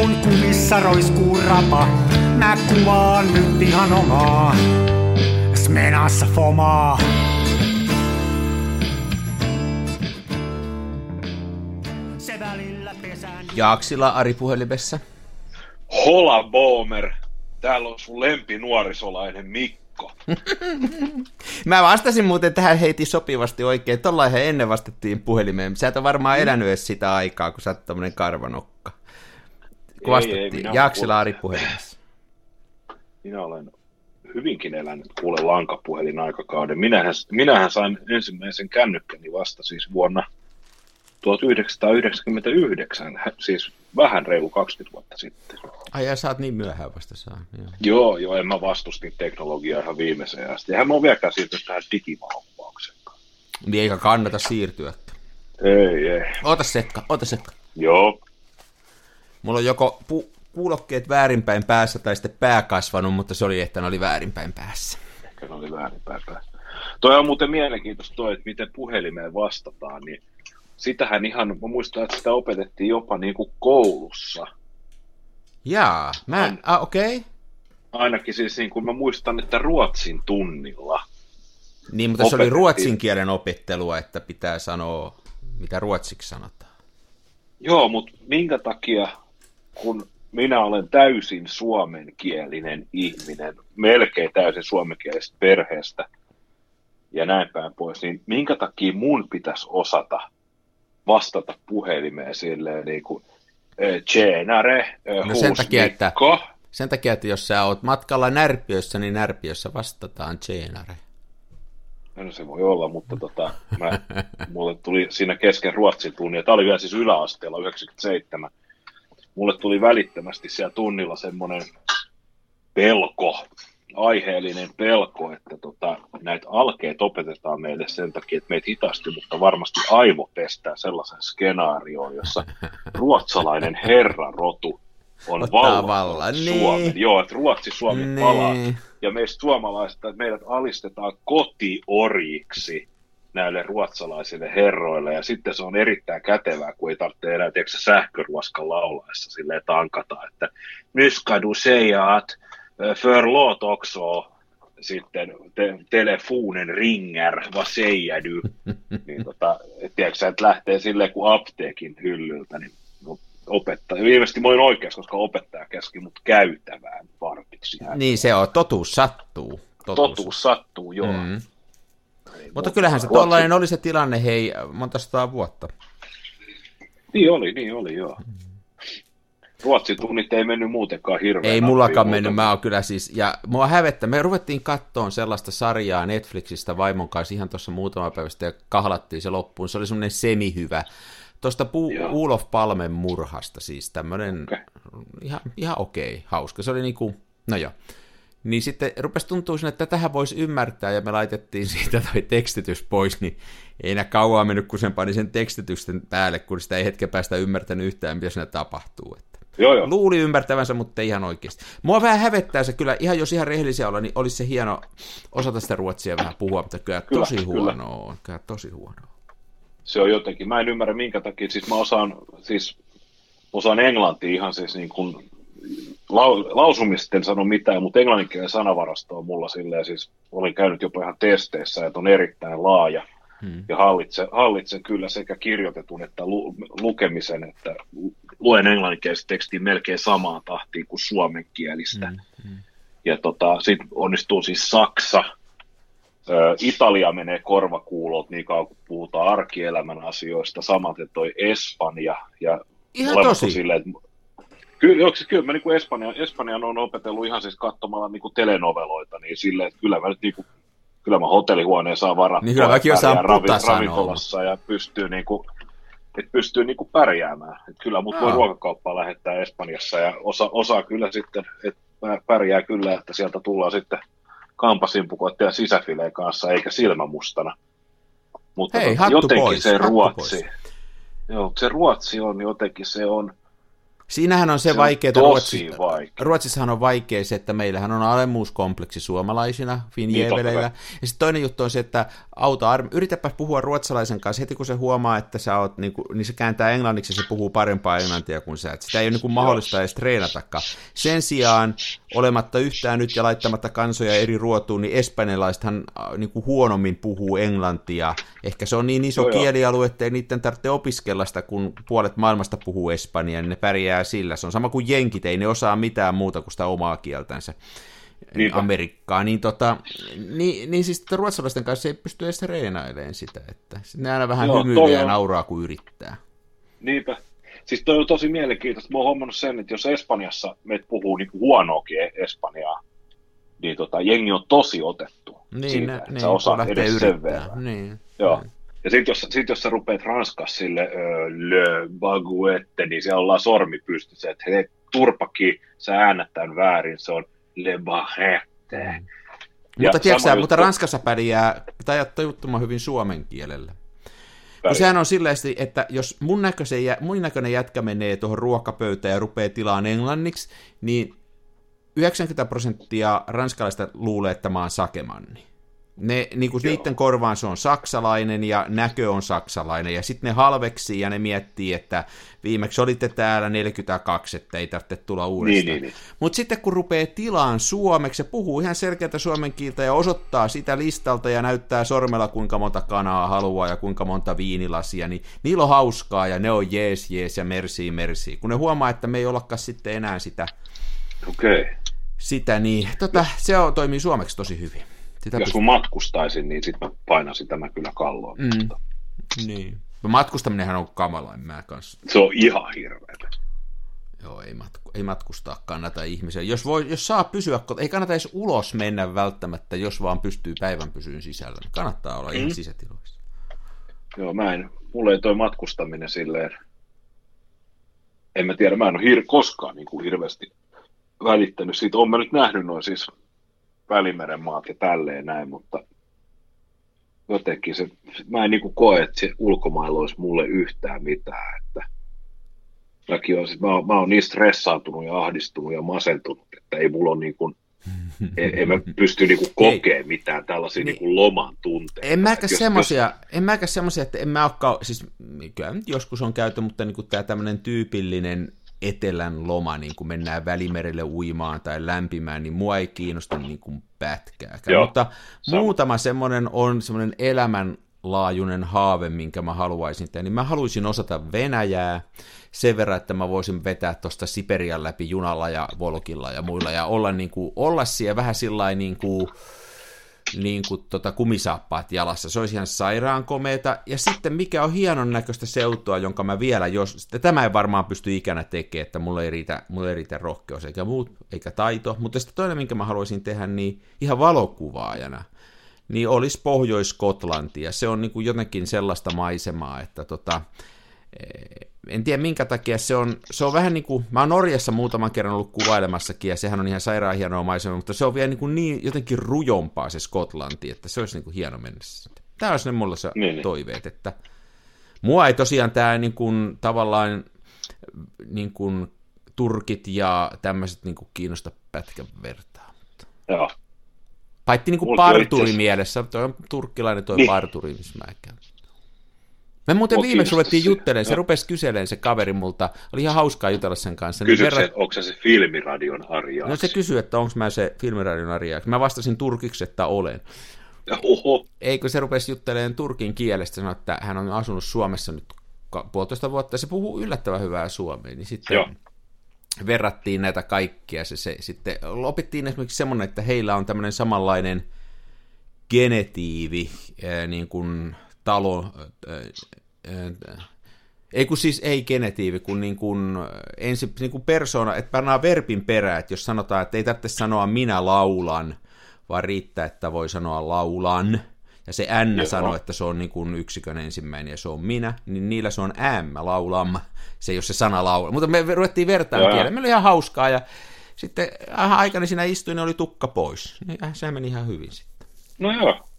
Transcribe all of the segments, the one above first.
kun kumissa roiskuu rapa, mä kuvaan nyt ihan omaa. Smenassa fomaa. Se välillä pesään... Jaaksila Ari puhelimessa. Hola Boomer, täällä on sun lempi nuorisolainen Mikko. Mä vastasin muuten tähän heiti sopivasti oikein. Tollainhan ennen vastattiin puhelimeen. Sä et ole varmaan elänyt edes sitä aikaa, kun sä oot tommonen karvanokka. Kun Ei, puhelimessa. Minä olen hyvinkin elänyt kuule lankapuhelin aikakauden. Minähän, minähän sain ensimmäisen kännykkäni vasta siis vuonna 1999, hä- siis vähän reilu 20 vuotta sitten. Ai ja sä oot niin myöhään vasta saa. Joo. Joo, joo, en mä vastustin teknologiaa ihan viimeiseen asti. Eihän mä ole vieläkään siirtynyt tähän digivalppaukseen. Niin eikä kannata siirtyä. Ei, ei. Ota sekka, ota sekka. Joo, Mulla on joko pu- kuulokkeet väärinpäin päässä tai sitten pää kasvanut, mutta se oli, että ne oli väärinpäin päässä. ehkä ne oli väärinpäin päässä. Toi on muuten mielenkiintoista toi, että miten puhelimeen vastataan, niin sitähän ihan, mä muistan, että sitä opetettiin jopa niin kuin koulussa. Jaa, mä, On. ah, okei. Okay. Ainakin siis niin kuin mä muistan, että ruotsin tunnilla. Niin, mutta se oli ruotsin kielen opettelua, että pitää sanoa, mitä ruotsiksi sanotaan. Joo, mutta minkä takia, kun minä olen täysin suomenkielinen ihminen, melkein täysin suomenkielisestä perheestä ja näin päin pois, niin minkä takia mun pitäisi osata vastata puhelimeen silleen niin kuin eh, tjenare, eh, No sen takia, että-. Sen takia, että jos sä oot matkalla Närpiössä, niin Närpiössä vastataan Tjenare. No se voi olla, mutta tota, mä, mulle tuli siinä kesken ruotsin tunni, ja tämä oli vielä siis yläasteella 97. Mulle tuli välittömästi siellä tunnilla semmoinen pelko, aiheellinen pelko, että tota, näitä alkeet opetetaan meille sen takia, että meitä hitaasti, mutta varmasti aivo pestää sellaisen skenaarioon, jossa ruotsalainen herrarotu on Ottaa vallan, niin. Suomen. Joo, että Ruotsi Suomi Niin. palaa ja meistä suomalaisista, että meidät alistetaan kotioriksi näille ruotsalaisille herroille, ja sitten se on erittäin kätevää, kun ei tarvitse enää tiedätkö, sähköruoskan laulaessa silleen tankata, että nu ska du säga att eh, förlåt också, sitten te, telefonen ringer, vad säger du? niin tota, tiedätkö, että lähtee silleen kuin apteekin hyllyltä, niin no, opettaja, ilmeisesti mä olin oikeassa, koska opettaja käski mut käytävään vartiksi. Niin se on, totuus sattuu. Totuus sattuu, joo. Mm. Niin, Mutta kyllähän se tollainen oli se tilanne, hei, monta sataa vuotta. Niin oli, niin oli, joo. Ruotsin tunnit ei mennyt muutenkaan hirveän Ei mullakaan muuta. mennyt, mä oon kyllä siis, ja mua hävettä, me ruvettiin kattoon sellaista sarjaa Netflixistä vaimon kanssa ihan tuossa muutama päivä sitten ja kahlattiin se loppuun, se oli semmoinen semihyvä, tuosta Pu-. Ulof Palmen murhasta, siis tämmöinen Okei. ihan, ihan okei, hauska, se oli niinku, no joo. Niin sitten rupesi tuntua sinne, että tähän voisi ymmärtää, ja me laitettiin siitä toi tekstitys pois, niin ei enää kauaa mennyt, kun sen pani sen tekstitysten päälle, kun sitä ei hetken päästä ymmärtänyt yhtään, mitä siinä tapahtuu. Että Joo, joo. luuli ymmärtävänsä, mutta ei ihan oikeasti. Mua vähän hävettää se kyllä, ihan jos ihan rehellisiä olla, niin olisi se hieno osata sitä ruotsia vähän puhua, mutta kyllä, Kyllä, tosi kyllä. huonoa on, kyllä tosi huonoa. Se on jotenkin, mä en ymmärrä minkä takia, siis mä osaan, siis osaan englantia ihan siis niin kuin, lausumista en sano mitään, mutta englanninkielen sanavarasto on mulla silleen, siis olin käynyt jopa ihan testeissä, että on erittäin laaja, Hmm. ja hallitsen, hallitsen kyllä sekä kirjoitetun että lu, lukemisen, että luen englanninkielistä tekstiä melkein samaan tahtiin kuin suomenkielistä. Mm, mm. Ja tota, sitten onnistuu siis Saksa. Italia menee korvakuulot niin kauan kun puhutaan arkielämän asioista, samaten toi Espanja. Ja Ihan tosi. on Silleen, että, kyllä, joo, siis kyllä mä niin kuin Espanja, Espanjan on opetellut ihan siis katsomalla niin kuin telenoveloita, niin silleen, että kyllä mä nyt niin kuin, kyllä mä hotellihuoneen saa varaa. Niin kyllä mäkin osaan sanoa. ravintolassa ja pystyy niin kuin, että pystyy niin kuin pärjäämään. Että kyllä mut voi Joo. ruokakauppaan lähettää Espanjassa ja osa, osaa kyllä sitten, että pärjää kyllä, että sieltä tullaan sitten kampasimpukoiden ja sisäfileen kanssa, eikä silmämustana. Mutta Hei, tota, jotenkin pois, se Ruotsi, joo, se Ruotsi on jotenkin, se on, Siinähän on se, Se on vaikeaa. tosi Ruotsi, vaikea. Ruotsissahan on vaikea se, että meillähän on alemmuuskompleksi suomalaisina, Niin, finjeveleillä. totta ja sitten toinen juttu on se, että auta, arme- yritäpä puhua ruotsalaisen kanssa heti kun se huomaa, että sä oot, niin, kuin, niin se kääntää englanniksi ja se puhuu parempaa englantia kuin sä. Et sitä ei ole niin kuin mahdollista edes treenatakaan. Sen sijaan, olematta yhtään nyt ja laittamatta kansoja eri ruotuun, niin espanjalaisethan niin kuin huonommin puhuu englantia. Ehkä se on niin iso joo. kielialue, että ei niiden tarvitse opiskella sitä, kun puolet maailmasta puhuu espanjaa, niin ne pärjää sillä. Se on sama kuin jenkit, ei ne osaa mitään muuta kuin sitä omaa kieltänsä. Niinpä. Amerikkaa, niin, tota, niin, niin siis että ruotsalaisten kanssa ei pysty edes reenailemaan sitä, että ne aina vähän Joo, hymyilee ja on- nauraa, kun yrittää. Niinpä. Siis toi on tosi mielenkiintoista. Mä oon huomannut sen, että jos Espanjassa meitä puhuu niin huonoakin espanjaa, niin tota, jengi on tosi otettu Niin, siitä, että niin sä osaat edes sen yrittää. verran. Niin. Joo. Ja sitten jos, sit jos sä rupeat ranskas sille ö, le baguette, niin siellä ollaan sormi pystyssä, että hei, turpakin, sä äännät tämän väärin, se on le baguette. Ja Mutta tiedätkö, sä, mutta juttu- Ranskassa pärjää, tai tajuttoman hyvin suomen kielellä. Kun Pärjää. sehän on silleen, että jos mun, näköisen, jä- mun näköinen jätkä menee tuohon ruokapöytään ja rupeaa tilaan englanniksi, niin 90 prosenttia ranskalaista luulee, että mä oon sakemanni. Ne, niin kuin niiden korvaan se on saksalainen ja näkö on saksalainen, ja sitten ne halveksii ja ne miettii, että viimeksi olitte täällä 42, että ei tarvitse tulla uudestaan. Niin, niin, niin. Mutta sitten kun rupeaa tilaan suomeksi ja puhuu ihan selkeätä suomen kieltä ja osoittaa sitä listalta ja näyttää sormella kuinka monta kanaa haluaa ja kuinka monta viinilasia, niin niillä on hauskaa ja ne on jees jees ja merci merci. Kun ne huomaa, että me ei ollakaan sitten enää sitä, Okei. Okay. sitä niin tota, se on, toimii suomeksi tosi hyvin. Sitä Jos mä matkustaisin, niin sitten mä painasin tämä kyllä kalloon. Mm. Mutta Niin. Matkustaminenhan on kamala, en mä kanssa. Se on ihan hirveetä. Joo, ei, matku, ei matkustaa kannata ihmisiä. Jos, voi, jos saa pysyä, ei kannata edes ulos mennä välttämättä, jos vaan pystyy päivän pysyyn sisällä. Kannattaa olla ihan Mm. sisätiloissa. Joo, mä en, mulle ei toi matkustaminen silleen, en mä tiedä, mä en ole hir- koskaan niin kuin hirveästi välittänyt siitä. Olen mä nyt nähnyt noin siis Välimeren maat ja tälleen näin, mutta jotenkin se, mä en niin koe, että se ulkomailla olisi mulle yhtään mitään, että mäkin on, mä, oon, mä oon niin stressaantunut ja ahdistunut ja masentunut, että ei mulla ole niin kuin, en, en mä pysty niin kuin kokemaan mitään tällaisia Niin. niin kuin loman tunteita. En mäkä Että jos- en mäkä semmosia, että en mä olekaan, siis kyllä nyt joskus on käyty, mutta niin tämä tämmöinen tyypillinen etelän loma, niin kun mennään välimerelle uimaan tai lämpimään, niin mua ei kiinnosta niin kuin pätkääkään. Joo, mutta muutama semmoinen on semmoinen elämänlaajuinen haave, minkä mä haluaisin tehdä, niin mä haluaisin osata Venäjää sen verran, että mä voisin vetää tuosta Siperian läpi junalla ja Volkilla ja muilla ja olla, niin kuin, olla siellä vähän sillä niin kuin, niin kuin tota kumisaappaat jalassa. Se olisi ihan sairaan komeeta. Ja sitten mikä on hienon näköistä seutua, jonka mä vielä, jos, tämä ei varmaan pysty ikänä tekemään, että mulla ei riitä, mulla ei riitä rohkeus eikä muut, eikä taito. Mutta sitten toinen, minkä mä haluaisin tehdä, niin ihan valokuvaajana, niin olisi Pohjois-Skotlanti. Ja se on niin kuin jotenkin sellaista maisemaa, että tota, en tiedä minkä takia se on, se on vähän niin kuin, mä oon Norjassa muutaman kerran ollut kuvailemassakin, ja sehän on ihan sairaan hienoa maisemaa, mutta se on vielä niin, kuin niin jotenkin rujompaa se Skotlanti, että se olisi niin kuin hieno mennä sinne. Tämä olisi ne mulla se Niin, niin. toiveet, että mua ei tosiaan tämä niin kuin, tavallaan niin kuin, turkit ja tämmöiset niin kuin, kiinnosta pätkän vertaa. Joo. Paitsi niin kuin parturi mielessä, toi on turkkilainen toi Niin. parturi, missä mä käyn. Me muuten Mua viimeksi ruvettiin se. juttelemaan, se Joo. rupesi kyseleen se kaveri multa, oli ihan hauskaa jutella sen kanssa. Niin Kysytkö verrat- se, onko se se filmiradion Arja? No se kysyi, että onko mä se filmiradion Arja. Mä vastasin turkiksi, että olen. Oho, Eikö se rupesi juttelemaan turkin kielestä, sanoi, että hän on asunut Suomessa nyt puolitoista vuotta, ja se puhuu yllättävän hyvää suomea, niin sitten Joo. verrattiin näitä kaikkia. Se, se, sitten opittiin esimerkiksi semmoinen, että heillä on tämmöinen samanlainen genetiivi, ää, niin kuin talo, ei kun siis ei genetiivi, kun, niin kuin, ensi, niin kuin persona, että pannaan verbin perään, että jos sanotaan, että ei tarvitse sanoa minä laulan, vaan riittää, että voi sanoa laulan, ja se N Joo. sanoo, että se on niin kuin yksikön ensimmäinen ja se on minä, niin niillä se on M, laulam, se ei ole se sana laula. Mutta me ruvettiin vertaan Joo. kielen, meillä oli ihan hauskaa ja sitten vähän aikana siinä istuin, niin oli tukka pois. Niin äh, sehän meni ihan hyvin sitten. no joo.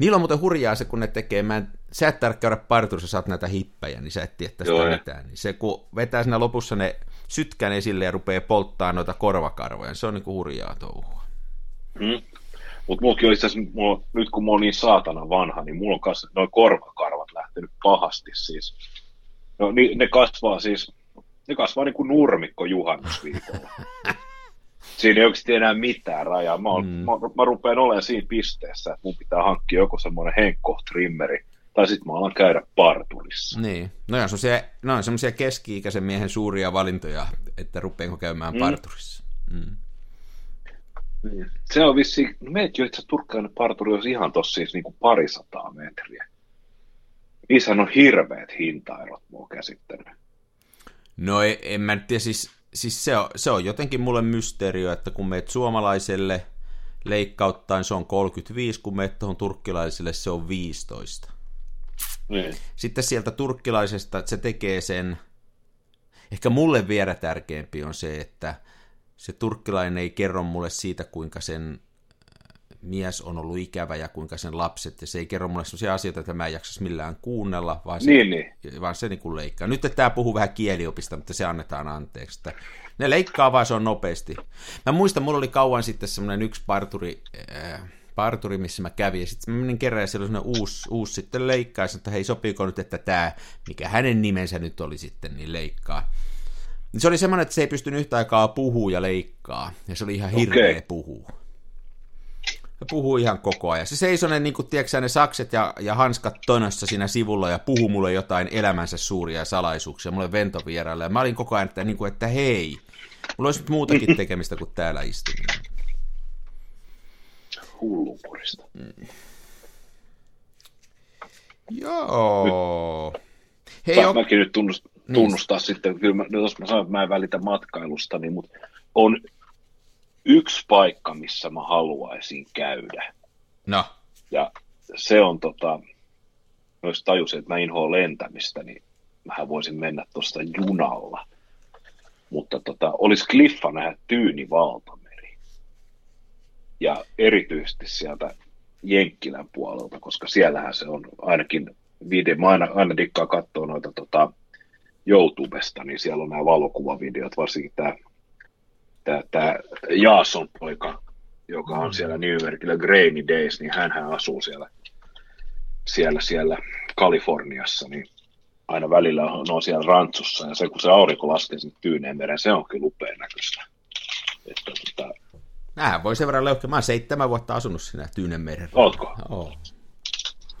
Niillä on muuten hurjaa se, kun ne tekee, mä en, sä et tarvitse käydä parturissa, saat näitä hippejä, niin sä et tiedä tästä Joo, mitään. Niin se, kun vetää siinä lopussa ne sytkän esille ja rupeaa polttaa noita korvakarvoja, se on niinku hurjaa touhua. Mm. Mutta mullakin on itse asiassa, mulla, nyt kun mä oon niin saatana vanha, niin mulla on kanssa noin korvakarvat lähtenyt pahasti siis. No, niin, ne kasvaa siis, ne kasvaa niin kuin nurmikko juhannusviikolla. Siinä ei oikeasti enää mitään rajaa. Mä, mm. mä, mä rupean olemaan siinä pisteessä, että mun pitää hankkia joku semmoinen henkkoh-trimmeri, tai sitten mä alan käydä parturissa. Niin, no on semmoisia, no on semmoisia keski-ikäisen miehen suuria valintoja, että rupeanko käymään mm. parturissa. Mm. Niin. Se on vissi, no meitä jo itse turkkainen parturi olisi ihan tossa siis niin kuin parisataa metriä. Niissähän on hirveät hintaerot, mua käsittänyt. No en, en mä tiedä, siis, siis se, on, se on jotenkin mulle mysteerio, että kun meet suomalaiselle leikkauttain se on 35, kun meet tuohon turkkilaiselle se on 15. Niin. Sitten sieltä turkkilaisesta se tekee sen, ehkä mulle vielä tärkeämpi on se, että se turkkilainen ei kerro mulle siitä, kuinka sen mies on ollut ikävä ja kuinka sen lapset, ja se ei kerro mulle sellaisia asioita, että mä en jaksaisi millään kuunnella, vaan se, Niin, niin. vaan se niin kuin leikkaa. Nyt että tämä puhuu vähän kieliopista, mutta se annetaan anteeksi. Että ne leikkaa vaan se on nopeasti. Mä muistan, mulla oli kauan sitten semmoinen yksi parturi, äh, parturi, missä mä kävin, ja sitten mä menin kerran, ja siellä oli semmoinen uusi, uusi sitten leikkaa, ja sanoin, että hei, sopiiko nyt, että tämä, mikä hänen nimensä nyt oli sitten, niin leikkaa. Se oli semmoinen, että se ei pystynyt yhtä aikaa puhua ja leikkaa, ja se oli ihan hirveä Okei. puhua. Ja puhuu ihan koko ajan. Se seisoi ne, niin kuin, tiedätkö, ne sakset ja, ja hanskat tonossa siinä sivulla ja puhuu mulle jotain elämänsä suuria salaisuuksia mulle ventovieraille. Ja mä olin koko ajan, että, niin kuin, että hei, mulla olisi nyt muutakin tekemistä kuin täällä istuminen. Hullunkurista. Joo. Hei, Saat on... mäkin nyt tunnust, tunnustaa niin. sitten, kyllä mä, jos mä sanon, että mä en välitä matkailusta, niin mut on yksi paikka, missä mä haluaisin käydä. No, Ja se on tota, jos tajusin, että mä inhoan lentämistä, niin mähän voisin mennä tuosta junalla. Mutta tota, olisi kliffa nähdä tyyni valtameri. Ja erityisesti sieltä Jenkkilän puolelta, koska siellähän se on ainakin video, mä aina, aina dikkaa katsoa noita tota, YouTubesta, niin siellä on nämä valokuvavideot, varsinkin tämä tää Jaason poika, joka on siellä New Yorkilla Grainy Days, niin hän asuu siellä, siellä, siellä Kaliforniassa, niin aina välillä on, on siellä rantsussa, ja se kun se aurinko laskee sinne Tyyneen meren, se on kyllä upean näköistä. Että, tota, näähän voi sen verran löytää. Mä oon seitsemän vuotta asunut siinä Tyynemeren. ootko? Oo.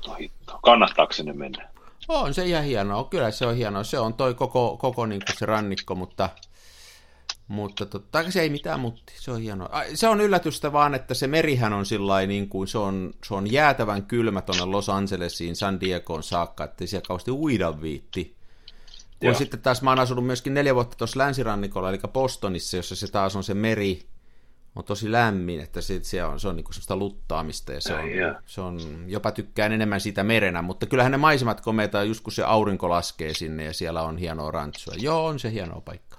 No hitto. Kannattaako sinne mennä? On se ihan hienoa, kyllä se on hienoa. Se on toi koko, koko niin se rannikko, mutta, mutta totta, se ei mitään mutti, se on hienoa. Se on yllätystä vaan, että se merihän on sillä niin kuin se on, se on jäätävän kylmä tuonne Los Angelesiin, San Diegoon saakka, että siellä kauheasti uida viitti. Kun Joo. sitten taas mä oon asunut myöskin neljä vuotta tuossa länsirannikolla, eli Bostonissa, jossa se taas on se meri, on tosi lämmin, että se, se on, se on niinku semmoista luttaamista ja se on, jaa. se on, jopa tykkään enemmän siitä merenä, mutta kyllähän ne maisemat komeita just kun se aurinko laskee sinne ja siellä on hienoa rantsua. Joo, on se hienoa paikka.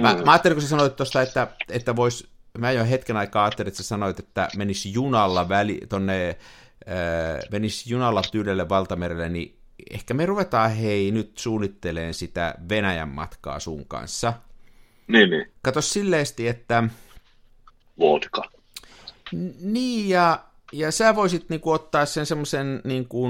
Mä, Mm. mä ajattelin, kun sä sanoit tuosta, että, että vois, mä jo hetken aikaa ajattelin, että sä sanoit, että menisi junalla väli, tonne, äh, menisi junalla tyydelle valtamerelle, niin ehkä me ruvetaan hei nyt suunnitteleen sitä Venäjän matkaa sun kanssa. Niin, niin. Kato silleesti, että Vodka. Niin, ja, ja sä voisit niinku ottaa sen semmoisen niinku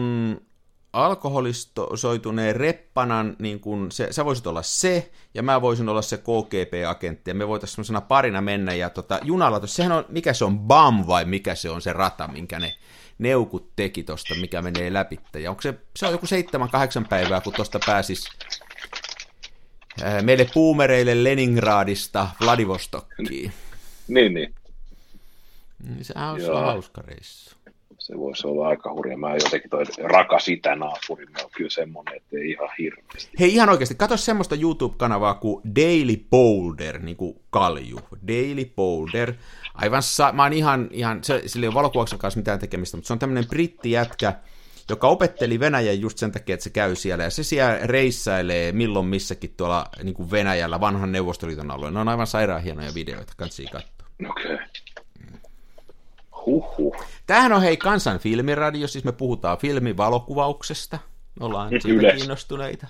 alkoholisoituneen reppanan, niin kuin se, sä voisit olla se, ja mä voisin olla se KGP-agentti, ja me voitaisiin semmoisena parina mennä, ja tota, junalla, tos- sehän on, mikä se on, BAM vai mikä se on se rata, minkä ne neukut teki tosta, mikä menee läpi, ja onko se, se on joku seitsemän, kahdeksan päivää, kun tosta pääsis ää, meille puumereille Leningradista Vladivostokkiin. Niin, niin. Niin sehän on hauska reissu. Se voisi olla aika hurja. Mä jotenkin toi rakas itänaapurimme on kyllä semmoinen, että ei ihan hirveästi. Hei ihan oikeasti, katso semmoista YouTube-kanavaa kuin Daily Boulder, niin kuin kalju. Daily Boulder. Aivan sa- mä oon ihan, ihan se, sillä ei ole valokuvauksen kanssa mitään tekemistä, mutta se on tämmöinen brittijätkä, joka opetteli Venäjän just sen takia, että se käy siellä, ja se siellä reissailee milloin missäkin tuolla niin kuin Venäjällä, vanhan Neuvostoliiton alueen. Ne on aivan sairaan hienoja videoita, kannattaa katsoa. Okei. Okay. Huhhuh. Tämähän on hei kansan filmiradio, siis me puhutaan filmivalokuvauksesta. Me ollaan siitä kiinnostuneita,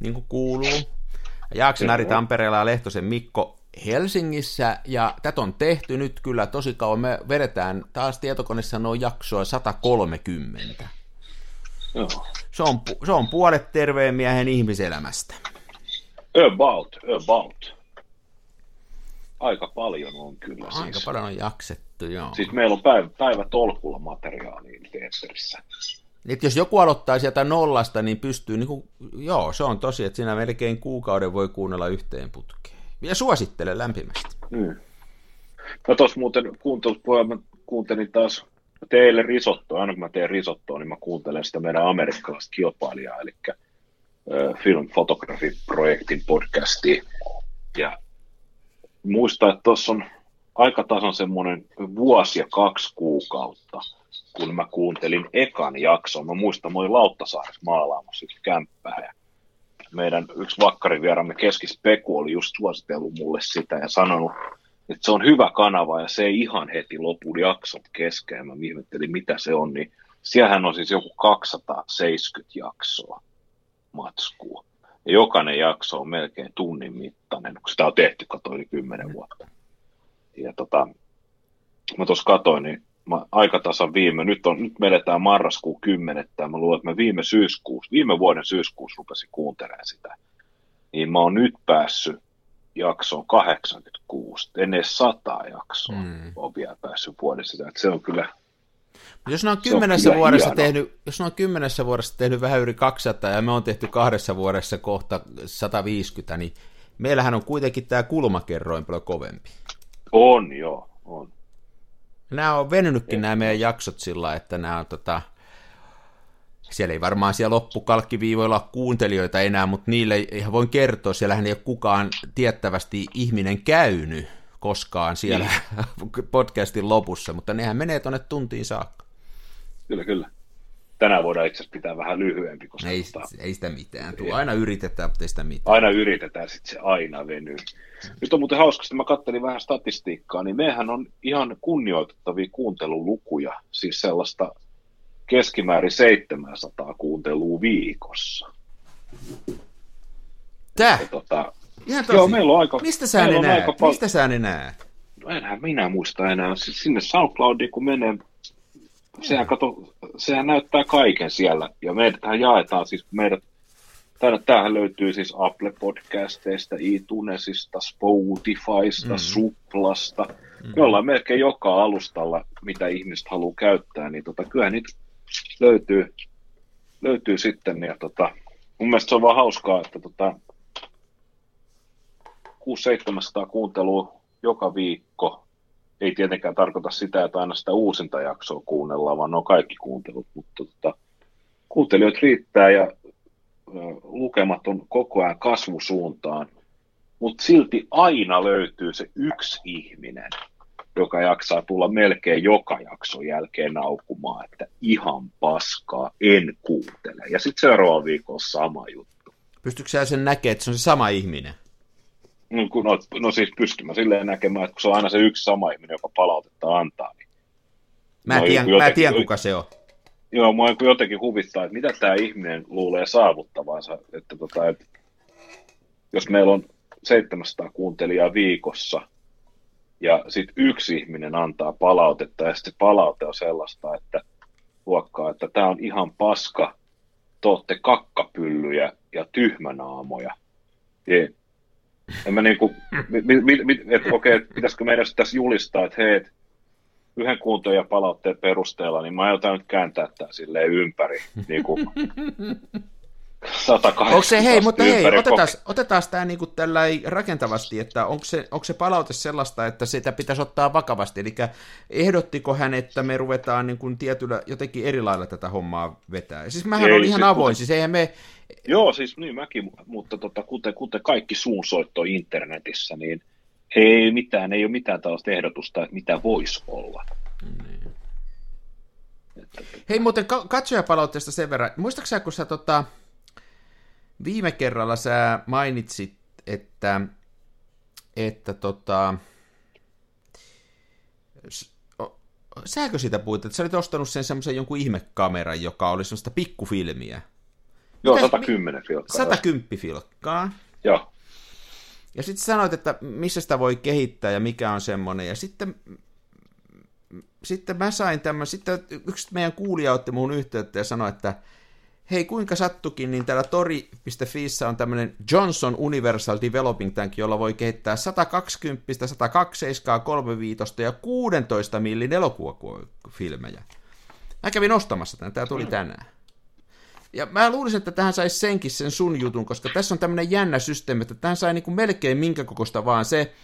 niin kuin kuuluu. Jaaksen Ari Tampereella ja Lehtosen Mikko Helsingissä, ja tätä on tehty nyt kyllä tosi kauan. Me vedetään taas tietokoneessa noin jaksoa 130. Joo. Se on, se on puolet terveen miehen ihmiselämästä. About, about. Aika paljon on kyllä Aika siis. paljon on jaksettu, joo. Siis meillä on päivä, päivä tolkulla materiaalia teatterissa. Et jos joku aloittaa sieltä nollasta, niin pystyy, niin kuin, joo, se on tosi, että siinä melkein kuukauden voi kuunnella yhteen putkeen. Ja suosittelen lämpimästi. Mm. Mä tuossa muuten kuunteluspuolella mä kuuntelin taas teille risottoa. Aina kun mä teen risottoa, niin mä kuuntelen sitä meidän amerikkalaista kilpailijaa, eli Film Photography projektin podcastia. Ja muista, että tuossa on aika tasan semmoinen vuosi ja kaksi kuukautta, kun mä kuuntelin ekan jakson. Mä muistan, mä olin Lauttasaaressa maalaamassa kämppää ja meidän yksi vakkarivieramme Keskispeku oli just suositellut mulle sitä ja sanonut, että se on hyvä kanava ja se ei ihan heti lopu jaksot kesken. Mä ihmettelin, mitä se on, niin siellähän on siis joku 270 jaksoa matskua. Ja jokainen jakso on melkein tunnin mittainen, kun sitä on tehty, katsoin yli 10 vuotta. Ja tota, mä tuossa katoin, niin mä aika tasan viime, nyt, on, nyt me eletään marraskuun 10. Ja mä luulen, että mä viime syyskuussa, viime vuoden syyskuussa rupesin kuuntelemaan sitä. Niin mä oon nyt päässyt jaksoon 86, en edes 100 jaksoa Mm. on vielä päässyt vuodessa. Että se on kyllä, Jos ne on kymmenessä vuodessa tehnyt, jos ne on kymmenessä vuodessa tehnyt vähän yli 200 ja me on tehty kahdessa vuodessa kohta 150, niin meillähän on kuitenkin tämä kulmakerroin paljon kovempi. on joo, on. Nämä on venynytkin nämä meidän jaksot sillä, että nämä on tota, siellä ei varmaan siellä loppukalkkiviivoilla ole kuuntelijoita enää, mutta niille ihan voin kertoa, siellähän ei ole kukaan tiettävästi ihminen käynyt koskaan siellä podcastin lopussa, mutta nehän menee tuonne tuntiin saakka. Kyllä, kyllä. Tänään voidaan itse asiassa pitää vähän lyhyempi, koska Ei, tota, ei sitä mitään. Tuo aina yritetään, mutta ei sitä mitään. aina yritetään, sitten se aina venyy. Nyt on muuten hauska, että mä kattelin vähän statistiikkaa, niin mehän on ihan kunnioitettavia kuuntelulukuja, siis sellaista keskimäärin 700 kuuntelua viikossa. Tää? Ja tota, Ihan tosi. joo, meillä on aika, Mistä sä ne näet? aika pal- Mistä sä ne näet? enää minä muista enää. Siis sinne SoundCloudiin kun menee, sehän, kato, sehän näyttää kaiken siellä. Ja meidäthän jaetaan siis meidät, tänne, tämähän löytyy siis Apple Podcasteista, iTunesista, Spotifysta, mm. Suplasta. Mm. Me ollaan melkein joka alustalla, mitä ihmiset haluaa käyttää, niin tota, kyllä niitä löytyy, löytyy sitten. Ja tota, mun mielestä se on vaan hauskaa, että tota, 600-700 kuuntelua joka viikko. Ei tietenkään tarkoita sitä, että aina sitä uusinta jaksoa kuunnellaan, vaan ne on kaikki kuuntelut. Mutta tota, kuuntelijoita riittää ja lukemat on koko ajan kasvusuuntaan. Mutta silti aina löytyy se yksi ihminen, joka jaksaa tulla melkein joka jakson jälkeen naukumaan, että ihan paskaa, en kuuntele. Ja sitten seuraava viikolla sama juttu. Pystytkö sen näkemään, että se on se sama ihminen? No, kun, no, no siis pystyn mä silleen näkemään, että kun se on aina se yksi sama ihminen, joka palautetta antaa, niin Mä, No, tiedän, joku mä jotenkin- tiedän, kuka se on. joo, mua niin jotenkin huvittaa, että mitä tämä ihminen luulee saavuttavansa, että, tota, että jos meillä on 700 kuuntelijaa viikossa, ja sitten yksi ihminen antaa palautetta, ja sitten se palaute on sellaista, että luokkaa, että tämä on ihan paska, te ootte kakkapyllyjä ja tyhmänaamoja. Ja en mä niinku, mi, mi, mi, että okei, että pitäisikö meidän tässä julistaa, että hei, yhden kuuntoja palautteen perusteella, niin mä aiotaan nyt kääntää tämän silleen ympäri, niin kuin 180 Onko se, hei, mutta hei, otetaan, otetaan tämä niinku tällä rakentavasti, että onko se, onko se palaute sellaista, että sitä pitäisi ottaa vakavasti, eli ehdottiko hän, että me ruvetaan niin kuin tietyllä, jotenkin eri lailla tätä hommaa vetää. Siis mähän Ei, on ihan siis avoin, kuten- siis eihän me, Joo, siis niin mäkin, mutta tota, kuten, kuten kaikki suunsoitto internetissä, niin ei mitään, ei ole mitään tällaista ehdotusta, että mitä voisi olla. Että, Hei muuten ka- katsojapalautteesta sen verran. Muistaaksä, sä, kun sä tota, viime kerralla sä mainitsit, että, että tota, sääkö siitä puhuit, että sä olit ostanut sen semmoisen jonkun ihmekameran, joka oli semmoista pikkufilmiä. Joo, Mitäs- 110 filkkaa. 110 filkkaa. Joo. Ja sitten sanoit, että missä sitä voi kehittää ja mikä on semmoinen. Ja sitten, sitten mä sain tämän, sitten yksi meidän kuulija otti muun yhteyttä ja sanoi, että hei kuinka sattukin, niin täällä tori.fiissä on tämmöinen Johnson Universal Developing Tank, jolla voi kehittää 120, 127, 35 ja 16 millin elokuvafilmejä. Mä kävin ostamassa tämän, tää tuli tänään. Ja mä luulisin, että tähän saisi senkin sen sun jutun, koska tässä on tämmöinen jännä systeemi, että tähän sai niinku melkein minkä kokoista vaan se,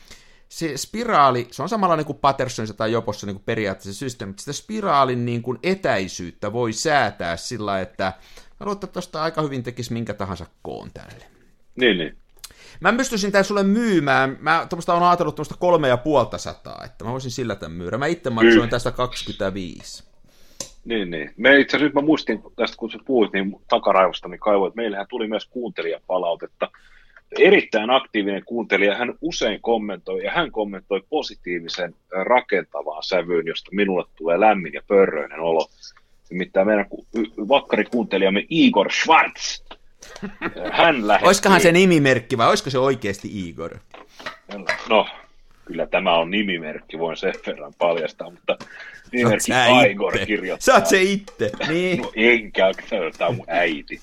se spiraali, se on samalla niin kuin Pattersonissa tai Jopossa niin kuin periaatteessa systeemi, sitä spiraalin niin kuin etäisyyttä voi säätää sillä, että mä luulen, että tuosta aika hyvin tekisi minkä tahansa koon tälle. Niin, niin. Mä pystyisin tämän sulle myymään, mä tuommoista on ajatellut tuommoista kolme ja puolta sataa, että mä voisin sillä tämän myydä. Mä itse maksoin tästä 25. Niin, niin. Me itse asiassa nyt mä muistin tästä, kun sä puhuit, niin takaraivosta, niin kaivoin, että meillähän tuli myös kuuntelijapalautetta. Erittäin aktiivinen kuuntelija, hän usein kommentoi, ja hän kommentoi positiivisen rakentavaan sävyyn, josta minulle tulee lämmin ja pörröinen olo. Nimittäin meidän ku- y- vakkarikuuntelijamme Igor Schwartz. Hän lähetti... Oiskohan se nimimerkki vai olisiko se oikeasti Igor? No, kyllä tämä on nimimerkki, voin sen verran paljastaa, mutta nimimerkki Igor itse. kirjoittaa. Sä oot se itse, niin. No enkä, tämä on mun äiti.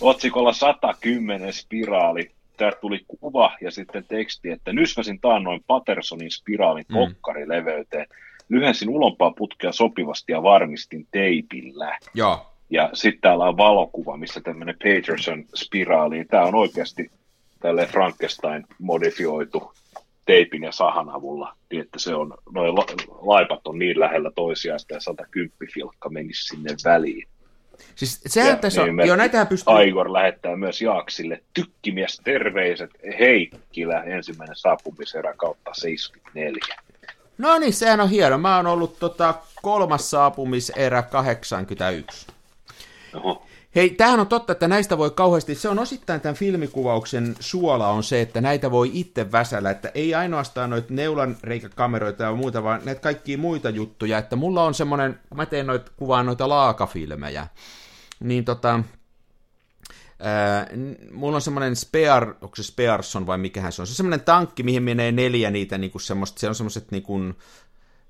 Otsikolla 110 spiraali. Täältä tuli kuva ja sitten teksti, että nysväsin taannoin Pattersonin spiraalin Mm. kokkarileveyteen. Lyhensin ulompaa putkea sopivasti ja varmistin teipillä. Joo. Ja sitten täällä on valokuva, missä tämmöinen Peterson spiraali. Tämä on oikeasti tälle Frankenstein modifioitu teipin ja sahan avulla, niin että se on, noin la- laipat on niin lähellä toisiaan, että 110 filkka menisi sinne väliin. Siis sehän Ja tässä on, nimimerkki joo näitähän pystyy, Aigor lähettää myös Jaaksille tykkimies terveiset Heikkilä ensimmäinen saapumiserä kautta 74. no niin, sehän on hieno. Mä oon ollut tota, kolmas saapumiserä 81. Oho. Hei, tämähän on totta, että näistä voi kauheasti, se on osittain tämän filmikuvauksen suola on se, että näitä voi itse väsällä, että ei ainoastaan noita neulanreikäkameroita ja muuta, vaan näitä kaikkia muita juttuja, että mulla on semmoinen, mä teen noita, kuvaan noita laakafilmejä, niin tota, mulla on semmoinen Spear, onko se Spearson vai mikähän se on, se on semmoinen tankki, mihin menee neljä niitä niinku semmoista, se on semmoiset niinku,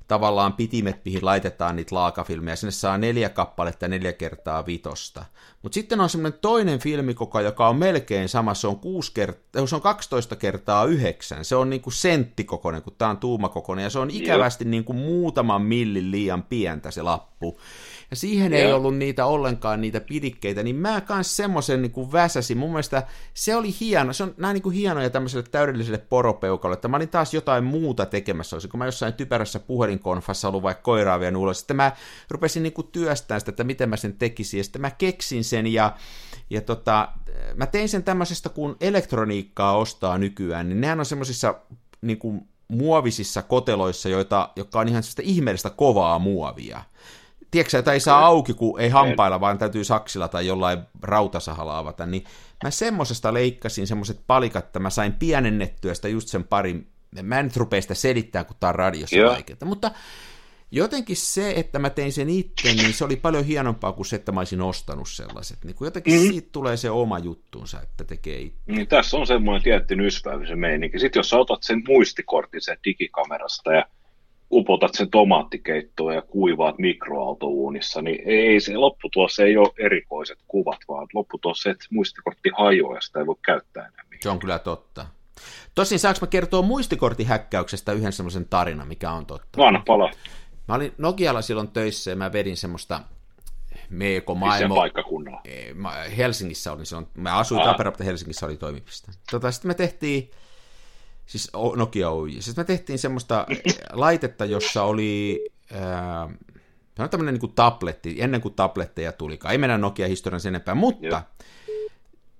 tavallaan pitimet, mihin laitetaan niitä laakafilmejä. Sinne saa neljä kappaletta neljä kertaa vitosta. Mutta sitten on semmoinen toinen filmikoko, joka on melkein sama. Se on, 6 kertaa, se on 12 kertaa 9. Se on niinku senttikokoinen, kun tämä on tuumakokoinen. Ja se on ikävästi niinku muutaman millin liian pientä se lappu. Ja siihen ei Joo. ollut niitä ollenkaan niitä pidikkeitä, niin mä kans semmoisen niin väsäsin. Mun mielestä se oli hieno, se on näin niin kuin hienoja tämmöiselle täydelliselle poropeukalle, että mä olin taas jotain muuta tekemässä, olisin kun mä jossain typerässä puhelinkonfassa ollut vaikka koiraa ulos. Sitten mä rupesin niin kuin työstämään sitä, että miten mä sen tekisin, ja sitten mä keksin sen, ja, ja tota, mä tein sen tämmöisestä, kun elektroniikkaa ostaa nykyään, niin nehän on semmoisissa niin kuin muovisissa koteloissa, joita, jotka on ihan sellaista ihmeellistä kovaa muovia. Tiedätkö että ei saa auki, kun ei hampailla, vaan täytyy saksilla tai jollain rautasahalla avata, niin mä semmosesta leikkasin semmoiset palikat, että mä sain pienennettyä sitä just sen parin, mä en nyt rupea sitä selittämään, kun tää on radiossa vaikeaa, mutta jotenkin se, että mä tein sen itse, niin se oli paljon hienompaa kuin se, että mä olisin ostanut sellaiset. Niin jotenkin Mhm. mm-hmm. siitä tulee se oma juttuunsa, että tekee itse. Niin tässä on semmoinen tietty nysväämisen meininki. Sitten jos sä otat sen muistikortin sen digikamerasta ja upotat sen tomaattikeittoon ja kuivaat mikroaaltouunissa, niin ei se lopputulos ei ole erikoiset kuvat, vaan lopputulos se, että muistikortti hajoaa ja sitä ei voi käyttää enää. Se on kyllä totta. Tosin saanko mä kertoa muistikorttihäkkäyksestä yhden semmoisen tarinan, mikä on totta? No anna palaa, Mä olin Nokialla silloin töissä ja mä vedin semmoista Meeko missä maailma... paikkakunnalla. Helsingissä olin silloin, mä asuin mutta Helsingissä oli toimipiste. Tota, sitten me tehtiin, siis Nokia Oy, sitten me tehtiin semmoista laitetta, jossa oli, ää, on tämmöinen niin kuin tabletti, ennen kuin tabletteja tulikaan, ei mennä Nokia-historian sen enempää, mutta Joo.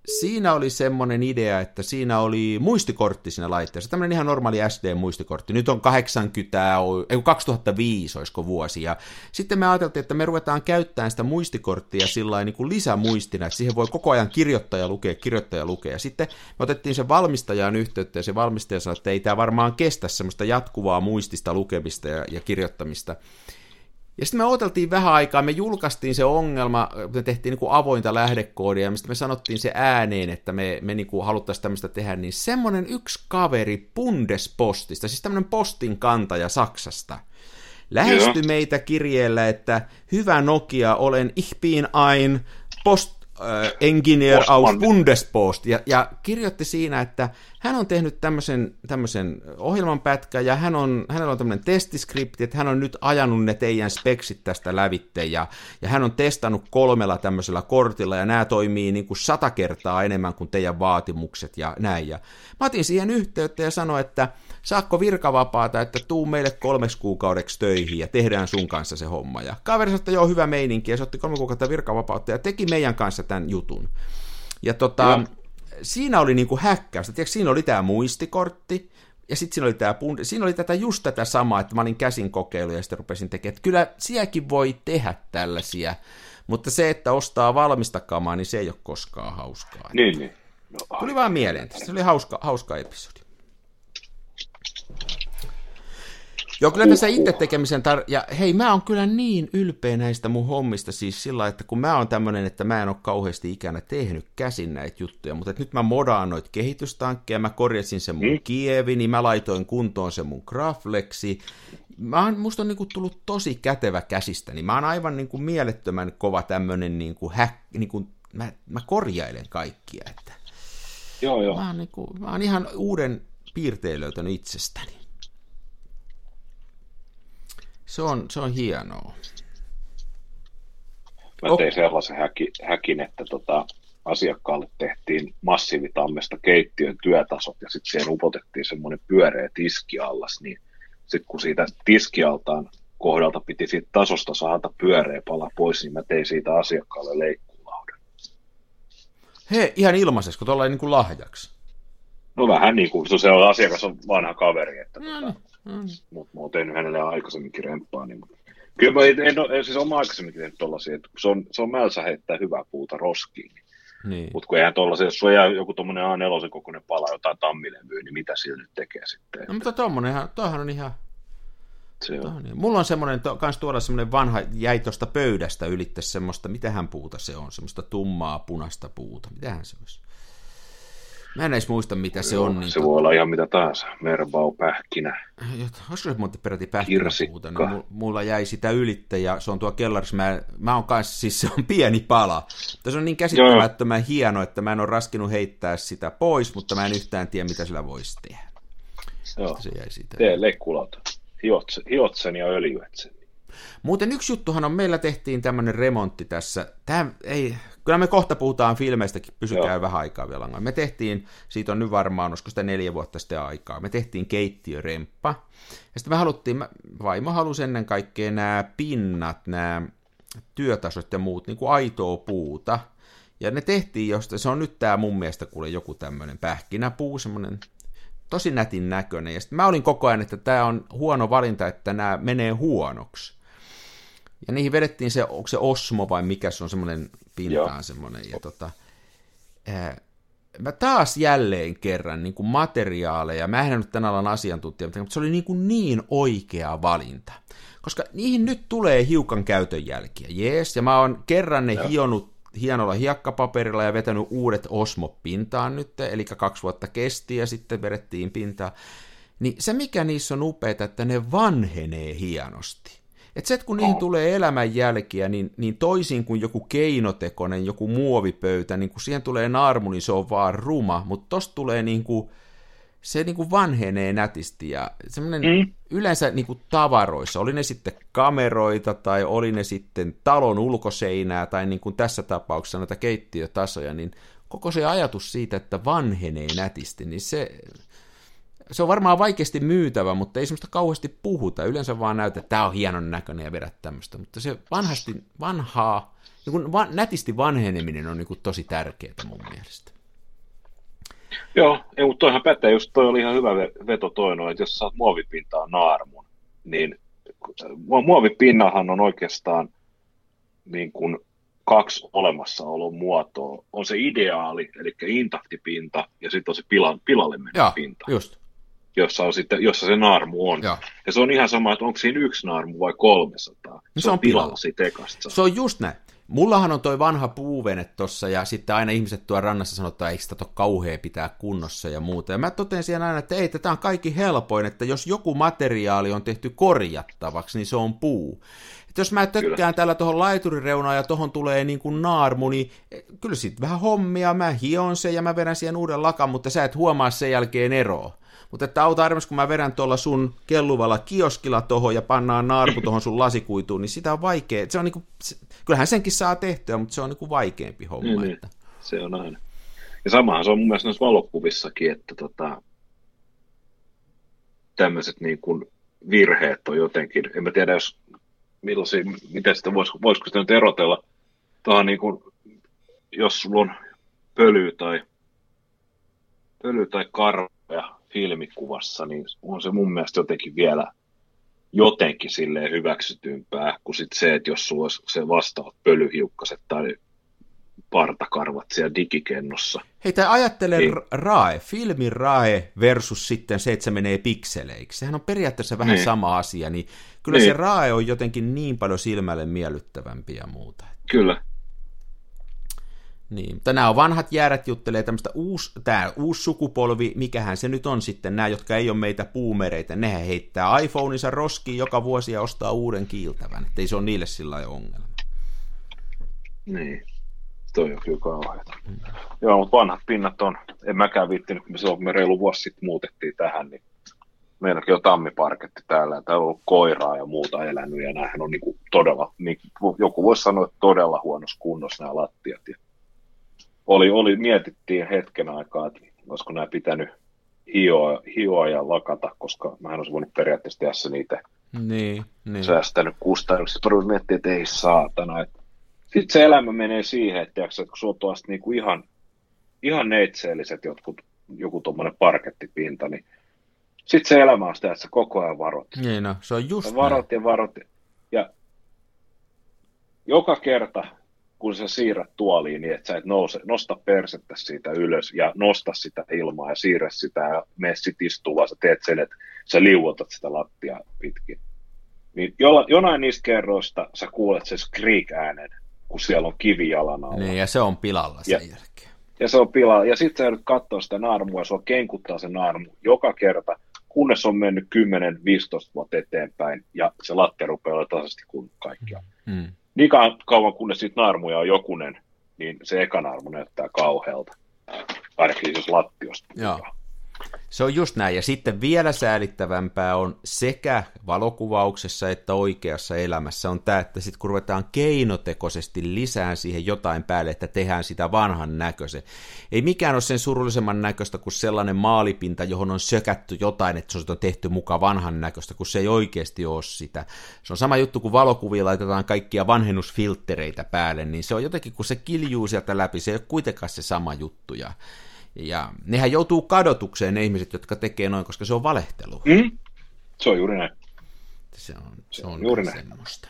Siinä oli semmoinen idea, että siinä oli muistikortti siinä laitteessa, tämmöinen ihan normaali SD-muistikortti. Nyt on 80, ei 2005 olisiko vuosi, ja sitten me ajateltiin, että me ruvetaan käyttämään sitä muistikorttia sillä niin kuin lisämuistina, että siihen voi koko ajan kirjoittaja lukea, kirjoittaja lukea. Ja sitten me otettiin se valmistajan yhteyttä, ja se valmistaja sanoi, että ei tämä varmaan kestä semmoista jatkuvaa muistista lukemista ja, ja kirjoittamista. Ja sitten me odoteltiin vähän aikaa, me julkaistiin se ongelma, me tehtiin niin kuin avointa lähdekoodia, ja mistä me sanottiin se ääneen, että me, me niin kuin haluttaisiin tämmöistä tehdä, niin semmoinen yksi kaveri Bundespostista, siis tämmöinen postin kantaja Saksasta, lähestyi meitä kirjeellä, että hyvä Nokia, olen ich bin ein post äh, Engineer aus Bundespost, ja, ja kirjoitti siinä, että hän on tehnyt tämmöisen, tämmöisen ohjelmanpätkän, ja hän on, hänellä on tämmöinen testiskripti, että hän on nyt ajanut ne teidän speksit tästä lävitte, ja, ja hän on testannut kolmella tämmöisellä kortilla, ja nämä toimii niin kuin sata kertaa enemmän kuin teidän vaatimukset, ja näin. Ja mä otin siihen yhteyttä ja sanoin, että saakko virkavapaata, että tuu meille kolmeksi kuukaudeksi töihin ja tehdään sun kanssa se homma. Ja kaveri sanoi, että joo, hyvä meininki, ja se otti kolme kuukautta virkavapautta ja teki meidän kanssa tämän jutun. Ja tota, siinä oli niinku häkkäystä. Tiedätkö, siinä oli tämä muistikortti, ja sitten siinä oli tämä siinä oli tätä just tätä samaa, että mä olin käsin kokeilu ja sitten rupesin tekemään, että kyllä sielläkin voi tehdä tällaisia, mutta se, että ostaa valmista kamaa, niin se ei ole koskaan hauskaa. Niin, niin. No, Tuli vaan mieleen, se oli hauska, hauska episodi. Joo, kyllä tässä itse tekemisen tar- ja hei, mä oon kyllä niin ylpeä näistä mun hommista, siis sillä, että kun mä oon tämmönen, että mä en ole kauheasti ikänä tehnyt käsin näitä juttuja, mutta nyt mä modaan noita kehitystankkeja, mä korjasin sen mun mm. Kievi, niin mä laitoin kuntoon sen mun Graflexi, mä oon, musta on niinku tullut tosi kätevä käsistä, niin mä oon aivan niinku mielettömän kova tämmönen niinku, häk, niinku mä, mä korjailen kaikkia, että Joo, joo. Mä oon, niinku, mä oon ihan uuden piirteen löytänyt itsestäni. Se on, se on hienoa. Mä tein sellaisen häki, häkin, että tota, asiakkaalle tehtiin massiivitammesta keittiön työtasot ja sitten siihen upotettiin semmoinen pyöreä tiskiallas, niin sitten kun siitä tiskialtaan kohdalta piti siitä tasosta saada pyöreä pala pois, niin mä tein siitä asiakkaalle leikkulaudan. He, ihan ilmaiseksi, kun tuolla niin kuin lahjaksi. No vähän niin kuin, se on asiakas on vanha kaveri, että mm. tota, Mm. Mutta mä oon tehnyt hänelle aikaisemminkin remppaa. Niin, kyllä mä en, en, en siis olen aikaisemminkin tehnyt tollasia, että se on, se on mälsä heittää hyvää puuta roskiin. Niin. Niin. Mutta kun eihän tuollaisia, jos sulla jää joku tuommoinen A4 kokoinen pala jotain tammilevyä, niin mitä sillä nyt tekee sitten? No mutta tuommoinenhan, toihan on ihan... Se on. Niin. Mulla on semmoinen, to, kans tuoda semmoinen vanha, jäi tuosta pöydästä ylitte semmoista, mitähän puuta se on, semmoista tummaa punaista puuta, mitähän se olisi? Mä en edes muista, mitä se on. Niin se voi olla ihan mitä tahansa. Merbau, pähkinä. Olisiko se muuten peräti pähkinäpuuta? Niin mulla jäi sitä ylitte ja se on tuo kellarissa. Mä, mä oon kanssa, siis se on pieni pala. Se on niin käsittämättömän hieno, että mä en ole raskinut heittää sitä pois, mutta mä en yhtään tiedä, mitä sillä voisi tehdä. Joo. Se jäi siitä. Tee leikkulauta. Hiot, hiot sen ja öljyet sen. Muuten yksi juttuhan on, meillä tehtiin tämmöinen remontti tässä. Tämä ei, kyllä me kohta puhutaan filmeistäkin, pysykää Joo. vähän aikaa vielä. Me tehtiin, siitä on nyt varmaan, olisiko sitä neljä vuotta sitten aikaa, me tehtiin keittiöremppa. Ja sitten me haluttiin, vaimo halusi ennen kaikkea nämä pinnat, nämä työtasot ja muut, niin kuin aitoa puuta. Ja ne tehtiin, josta se on nyt tämä mun mielestä kuule joku tämmöinen pähkinäpuu, semmoinen tosi nätin näköinen. Ja sitten mä olin koko ajan, että tämä on huono valinta, että nämä menee huonoksi. Ja niihin vedettiin se, onko se Osmo vai mikä se on semmoinen pintaan semmoinen. Ja tota, ää, mä taas jälleen kerran niin kuin materiaaleja, mä en ole tämän alan asiantuntija, mutta se oli niin, kuin niin oikea valinta. Koska niihin nyt tulee hiukan käytön jälkiä, jees, ja mä oon kerran ne Joo. hionut hienolla hiekkapaperilla ja vetänyt uudet Osmo pintaan nyt, eli kaksi vuotta kesti ja sitten vedettiin pintaan. Niin se mikä niissä on upeaa, että ne vanhenee hienosti. Et se, että kun niihin tulee elämänjälkiä, niin, niin toisin kuin joku keinotekoinen, joku muovipöytä, niin kun siihen tulee naarmu, niin se on vaan ruma, mutta tosta tulee niin kuin, se niin kuin vanhenee nätisti ja semmoinen mm. yleensä niin kuin tavaroissa, oli ne sitten kameroita tai oli ne sitten talon ulkoseinää tai niin kuin tässä tapauksessa näitä keittiötasoja, niin koko se ajatus siitä, että vanhenee nätisti, niin se, se on varmaan vaikeasti myytävä, mutta ei semmoista kauheasti puhuta. Yleensä vaan näytä, että tämä on hienon näköinen ja vedät tämmöistä. Mutta se vanhasti, vanhaa, niin kuin va, nätisti vanheneminen on niin kuin tosi tärkeää mun mielestä. Joo, ei, mutta toihan pätee, just toi oli ihan hyvä veto toinen, että jos saat muovipintaa naarmun, niin muovipinnahan on oikeastaan niin kuin kaksi olemassaolon muotoa. On se ideaali, eli intaktipinta, ja sitten on se pila, pilalle mennyt Joo, pinta, just. Jossa, on sitten, jossa se naarmu on. Joo. Ja se on ihan sama, että onko siinä yksi naarmu vai 300. No se on pilalla. siitä ekasta. Se on just näin. Mullahan on toi vanha puuvene tossa, ja sitten aina ihmiset tuo rannassa sanoo, että eikö sitä ole kauhea pitää kunnossa ja muuta. Ja mä totean siihen aina, että ei, tämä on kaikki helpoin, että jos joku materiaali on tehty korjattavaksi, niin se on puu. Et jos mä tökkään kyllä. täällä tuohon laiturireunaan ja tuohon tulee niin kuin naarmu, niin eh, kyllä sit vähän hommia, mä hion sen ja mä vedän siihen uuden lakan, mutta sä et huomaa sen jälkeen eroa. Mutta että auta armas, kun mä vedän tuolla sun kelluvalla kioskilla tohon ja pannaan naarmu tuohon sun lasikuituun, niin sitä on vaikea. Se on niinku, se, kyllähän senkin saa tehtyä, mutta se on niinku vaikeampi homma. Niin, että. Se on aina. Ja samahan se on mun mielestä noissa valokuvissakin, että tota, tämmöiset niin kuin virheet on jotenkin, en mä tiedä, jos millaisia, miten sitä voisiko, voisiko sitä nyt erotella, tuohon niin kuin, jos sulla on pöly tai, pöly tai karvoja filmikuvassa, niin on se mun mielestä jotenkin vielä jotenkin silleen hyväksytympää kuin sit se, että jos sulla olisi se vastaavat pölyhiukkaset tai partakarvat siellä digikennossa. Hei, tai ajattele niin. RAE, filmin RAE versus sitten se, että se menee pikseleiksi. Sehän on periaatteessa vähän niin. sama asia, niin kyllä niin. se RAE on jotenkin niin paljon silmälle miellyttävämpi ja muuta. Kyllä, niin, nämä on vanhat jäärät juttelee tämmöistä uusi, tämä uusi sukupolvi, mikähän se nyt on sitten, nämä, jotka ei ole meitä puumereitä, nehän heittää iPhoneissa roskiin joka vuosi ja ostaa uuden kiiltävän, että ei se ole niille sillä ongelma. Niin, toi on kyllä kauheata. Mm. Joo, mutta vanhat pinnat on, en mäkään viittinyt, kun me silloin, me reilu vuosi sitten muutettiin tähän, niin meilläkin on tammiparketti täällä, ja täällä on ollut koiraa ja muuta elänyt, ja näähän on niin kuin todella, niin joku voisi sanoa, että todella huonossa kunnossa nämä lattiat, ja oli, oli, mietittiin hetken aikaa, että olisiko nämä pitänyt hioa, hioa ja lakata, koska mä en olisi voinut periaatteessa tehdä se niitä niin, niin. säästänyt kustannuksia. Sitten miettiä, että ei saatana. Sitten se elämä menee siihen, että, että kun sulla on niinku ihan, ihan neitseelliset jotkut, joku tuommoinen parkettipinta, niin sitten se elämä on sitä, että sä koko ajan varot. Niin, no, se on just varot näin. ja varot. Ja joka kerta, kun sä siirrät tuoliin niin, että sä et nouse, nosta persettä siitä ylös ja nosta sitä ilmaa ja siirrä sitä ja mene sit istuu, vaan sä teet sen, että sä liuotat sitä lattia pitkin. Niin jolla, jonain niistä kerroista sä kuulet sen skreak-äänen, kun siellä on kivi jalan alla. Niin, ja se on pilalla sen ja, jälkeen. Ja se on pilalla. Ja sitten sä joudut katsoa sitä naarmua, ja sua kenkuttaa se naarmu joka kerta, kunnes on mennyt 10-15 vuotta eteenpäin, ja se lattia rupeaa olla tasaisesti kuin kaikkia. Mm niin kauan kunnes siitä naarmuja on jokunen, niin se eka naarmu näyttää kauhealta. Ainakin jos lattiosta. Joo. Se on just näin, ja sitten vielä säälittävämpää on sekä valokuvauksessa että oikeassa elämässä on tämä, että sitten kun ruvetaan keinotekoisesti lisään siihen jotain päälle, että tehdään sitä vanhan näköisen. Ei mikään ole sen surullisemman näköistä kuin sellainen maalipinta, johon on sökätty jotain, että se on tehty mukaan vanhan näköistä, kun se ei oikeasti ole sitä. Se on sama juttu, kun valokuvia laitetaan kaikkia vanhennusfilttereitä päälle, niin se on jotenkin, kun se kiljuu sieltä läpi, se ei ole kuitenkaan se sama juttu. Ja ja nehän joutuu kadotukseen ne ihmiset, jotka tekee noin, koska se on valehtelu. Mm. Se on juuri näin. Se on, se on juuri näin. Semmoista.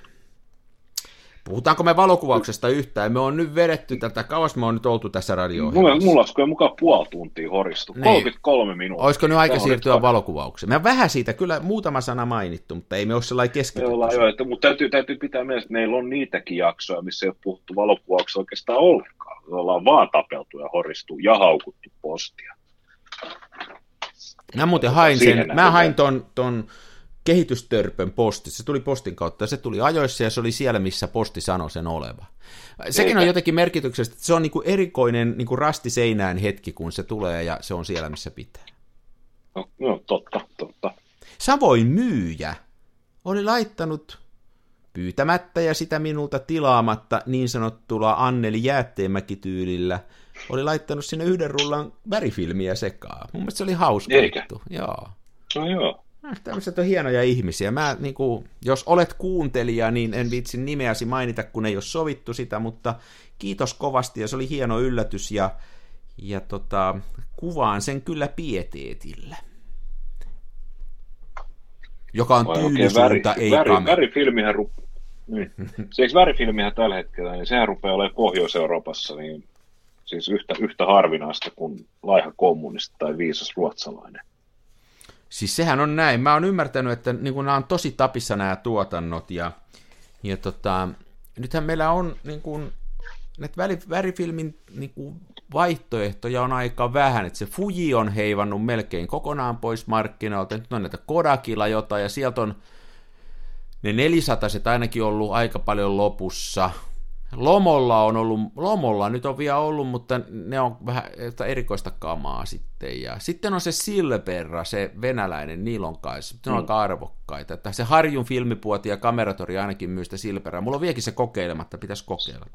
Puhutaanko me valokuvauksesta yhtään? Me on nyt vedetty tätä, kauas me on nyt oltu tässä radio Mulla, mulla olisi mukaan puoli tuntia horistu, niin. 33 minuuttia. Olisiko nyt aika siirtyä nyt... valokuvaukseen? Me on vähän siitä, kyllä muutama sana mainittu, mutta ei me ole sellainen keskitytty. Joo, että, mutta täytyy, täytyy pitää mielessä, että meillä on niitäkin jaksoja, missä ei ole puhuttu valokuvauksesta oikeastaan ollenkaan. Me ollaan vaan tapeltu ja horistu ja haukuttu postia. Mä muuten hain sen, mä hain ton, ton kehitystörpön posti. Se tuli postin kautta ja se tuli ajoissa ja se oli siellä, missä posti sanoi sen oleva. Sekin Eikä. on jotenkin merkityksellistä, että se on niinku erikoinen niinku rasti seinään hetki, kun se tulee ja se on siellä, missä pitää. No, no totta, totta. Savoin myyjä oli laittanut pyytämättä ja sitä minulta tilaamatta niin sanottulla Anneli Jäätteenmäki-tyylillä, oli laittanut sinne yhden rullan värifilmiä sekaan. Mun mielestä se oli hauska Eikä. juttu. Joo. No joo. Tämmöiset on hienoja ihmisiä. Mä, niin kuin, jos olet kuuntelija, niin en vitsi nimeäsi mainita, kun ei ole sovittu sitä, mutta kiitos kovasti ja se oli hieno yllätys ja, ja tota, kuvaan sen kyllä pieteetillä. Joka on tyylisuunta, ei väri. Värifilmihän, ru... niin. siis värifilmihän tällä hetkellä, niin sehän rupeaa olemaan Pohjois-Euroopassa niin siis yhtä, yhtä harvinaista kuin laiha kommunisti tai viisas ruotsalainen. Siis sehän on näin. Mä oon ymmärtänyt, että niin nämä on tosi tapissa nämä tuotannot ja, ja tota, nythän meillä on niin kuin, näitä väri, värifilmin niin kuin vaihtoehtoja on aika vähän, että se Fuji on heivannut melkein kokonaan pois markkinoilta, nyt on näitä Kodakilla jotain, ja sieltä on ne 400 ainakin ollut aika paljon lopussa, Lomolla on ollut, Lomolla nyt on vielä ollut, mutta ne on vähän erikoista kamaa sitten. Ja sitten on se Silverra, se venäläinen, niillä on kai, ne on mm. aika arvokkaita. Että se Harjun filmipuoti ja kameratori ainakin myy sitä Silverraa. Mulla on vieläkin se kokeilematta, pitäisi kokeilla.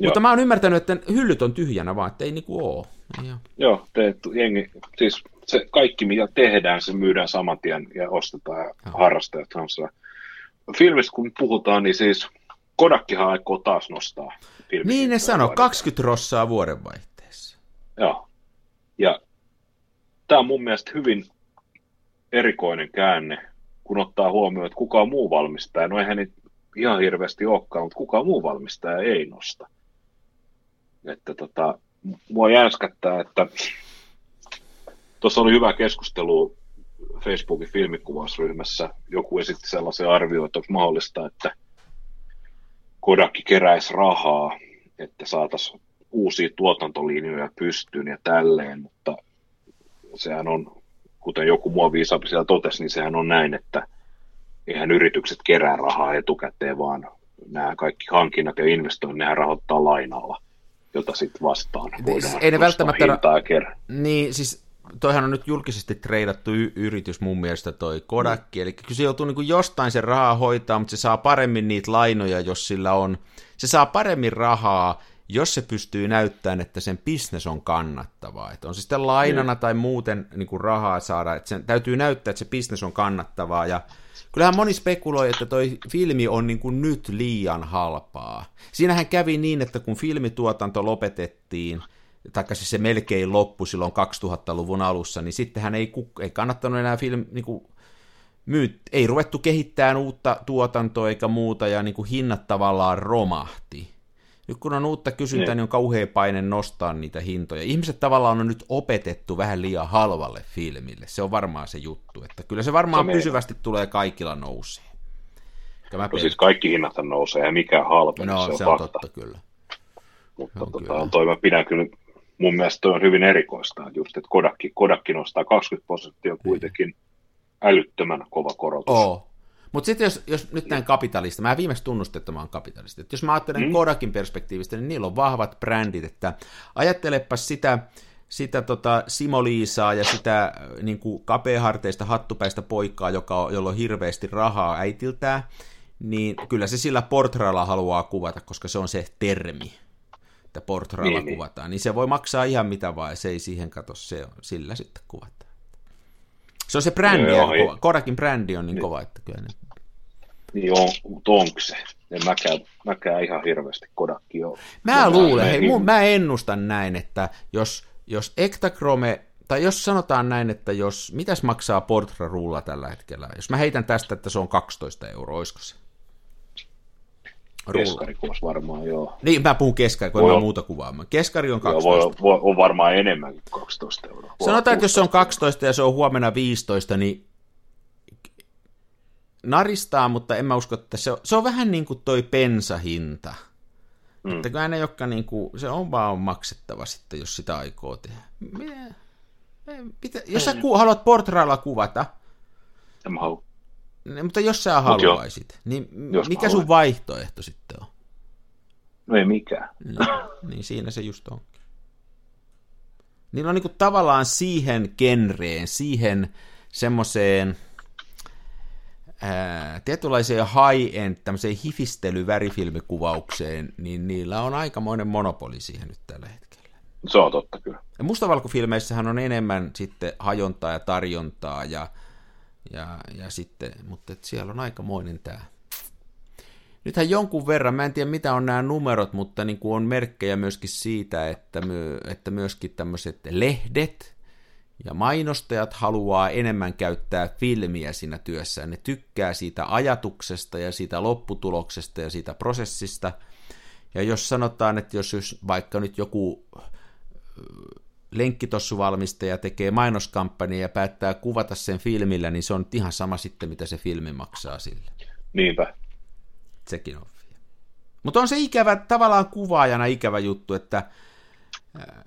Joo. Mutta mä oon ymmärtänyt, että hyllyt on tyhjänä vaan, että ei niinku oo. Joo, Joo te, jengi, siis se kaikki mitä tehdään, se myydään saman tien ja ostetaan ja harrastajat on Filmistä kun puhutaan, niin siis Kodakkihan aikoo taas nostaa Niin ne sanoo, 20 rossaa vuodenvaihteessa. Joo. Ja tämä on mun mielestä hyvin erikoinen käänne, kun ottaa huomioon, että kuka muu valmistaja, no eihän niitä ihan hirveästi olekaan, mutta kuka muu valmistaja ei nosta. Että tota, mua jänskättää, että tuossa oli hyvä keskustelu Facebookin filmikuvausryhmässä. Joku esitti sellaisen arvioon, että onko mahdollista, että Kodakki keräisi rahaa, että saataisiin uusia tuotantolinjoja pystyyn ja tälleen, mutta sehän on, kuten joku mua viisaampi siellä totesi, niin sehän on näin, että eihän yritykset kerää rahaa etukäteen, vaan nämä kaikki hankinnat ja investoinnit, nehän rahoittaa lainalla, jota sitten vastaan voidaan Ei ne välttämättä... hintaa kerää. Niin, siis toihan on nyt julkisesti treidattu y- yritys mun mielestä toi Kodakki, mm. eli kyllä se joutuu niin kuin jostain sen rahaa hoitaa, mutta se saa paremmin niitä lainoja, jos sillä on, se saa paremmin rahaa, jos se pystyy näyttämään, että sen bisnes on kannattavaa, että on se sitten lainana mm. tai muuten niin kuin rahaa saada, että sen täytyy näyttää, että se bisnes on kannattavaa, ja kyllähän moni spekuloi, että toi filmi on niin kuin nyt liian halpaa. Siinähän kävi niin, että kun filmituotanto lopetettiin, taikka siis se melkein loppu silloin 2000-luvun alussa, niin sittenhän ei, ei kannattanut enää film, niin kuin, myyt, ei ruvettu kehittämään uutta tuotantoa eikä muuta, ja niin kuin hinnat tavallaan romahti. Nyt kun on uutta kysyntää, niin, niin on kauhea paine nostaa niitä hintoja. Ihmiset tavallaan on nyt opetettu vähän liian halvalle filmille. Se on varmaan se juttu, että kyllä se varmaan se pysyvästi tulee kaikilla nousee. No siis kaikki hinnat nousee ja mikä halpa, no, se on, se on totta kyllä. Mutta tota, kyllä. toi mä pidän kyllä mun mielestä on hyvin erikoista, just, että Kodakki, Kodakki nostaa 20 prosenttia on kuitenkin niin. älyttömän kova korotus. Oo. Mutta sitten jos, jos nyt näin kapitalista, mä viimeksi tunnustin, että mä oon kapitalisti, että jos mä ajattelen mm. Kodakin perspektiivistä, niin niillä on vahvat brändit, että ajattelepa sitä, sitä tota Simo Liisaa ja sitä niin kuin kapeaharteista hattupäistä poikaa, joka, jolla on hirveästi rahaa äitiltään, niin kyllä se sillä portralla haluaa kuvata, koska se on se termi että portrailla niin, niin, kuvataan, niin se voi maksaa ihan mitä vaan, se ei siihen kato, se on, sillä sitten kuvataan. Se on se brändi, no, kova. Kodakin brändi on niin, niin kova, että kyllä ne... Niin on, onko se? En mäkään, mäkään ihan hirveästi Kodakki ole. Mä luulen, hei, mun, mä ennustan näin, että jos, jos Ektachrome, tai jos sanotaan näin, että jos, mitäs maksaa Portra-rulla tällä hetkellä, jos mä heitän tästä, että se on 12 euroa, olisiko se? Keskarikuvaus varmaan, joo. Niin, mä puhun keskari, kun en muuta kuvaamaan. Keskari on 12. Joo, voi, voi, on varmaan enemmän kuin 12 euroa. Voi Sanotaan, että jos se on 12 ja se on huomenna 15, niin naristaa, mutta en mä usko, että se on, se on vähän niin kuin toi pensahinta. Mm. Että kyllä ne, jotka niin kuin, se on vaan maksettava sitten, jos sitä aikoo tehdä. Mie, pitä, jos sä ku, haluat portrailla kuvata, en mä halua. Niin, mutta jos sä haluaisit, niin jos mikä sun vaihtoehto sitten on? No ei mikään. Niin, niin siinä se just on. Niillä on niinku tavallaan siihen genreen, siihen semmoiseen tietynlaiseen high-end, tämmöiseen hifistely-värifilmikuvaukseen, niin niillä on aikamoinen monopoli siihen nyt tällä hetkellä. Se on totta kyllä. Ja mustavalkofilmeissähän on enemmän sitten hajontaa ja tarjontaa ja ja, ja sitten, mutta et siellä on aikamoinen tämä. Nythän jonkun verran, mä en tiedä mitä on nämä numerot, mutta niin kuin on merkkejä myöskin siitä, että, my, että myöskin tämmöiset lehdet ja mainostajat haluaa enemmän käyttää filmiä siinä työssään. Ne tykkää siitä ajatuksesta ja siitä lopputuloksesta ja siitä prosessista. Ja jos sanotaan, että jos vaikka nyt joku lenkkitossuvalmistaja tekee mainoskampanjaa ja päättää kuvata sen filmillä, niin se on ihan sama sitten, mitä se filmi maksaa sille. Niinpä. Sekin on. Mutta on se ikävä, tavallaan kuvaajana ikävä juttu, että ää,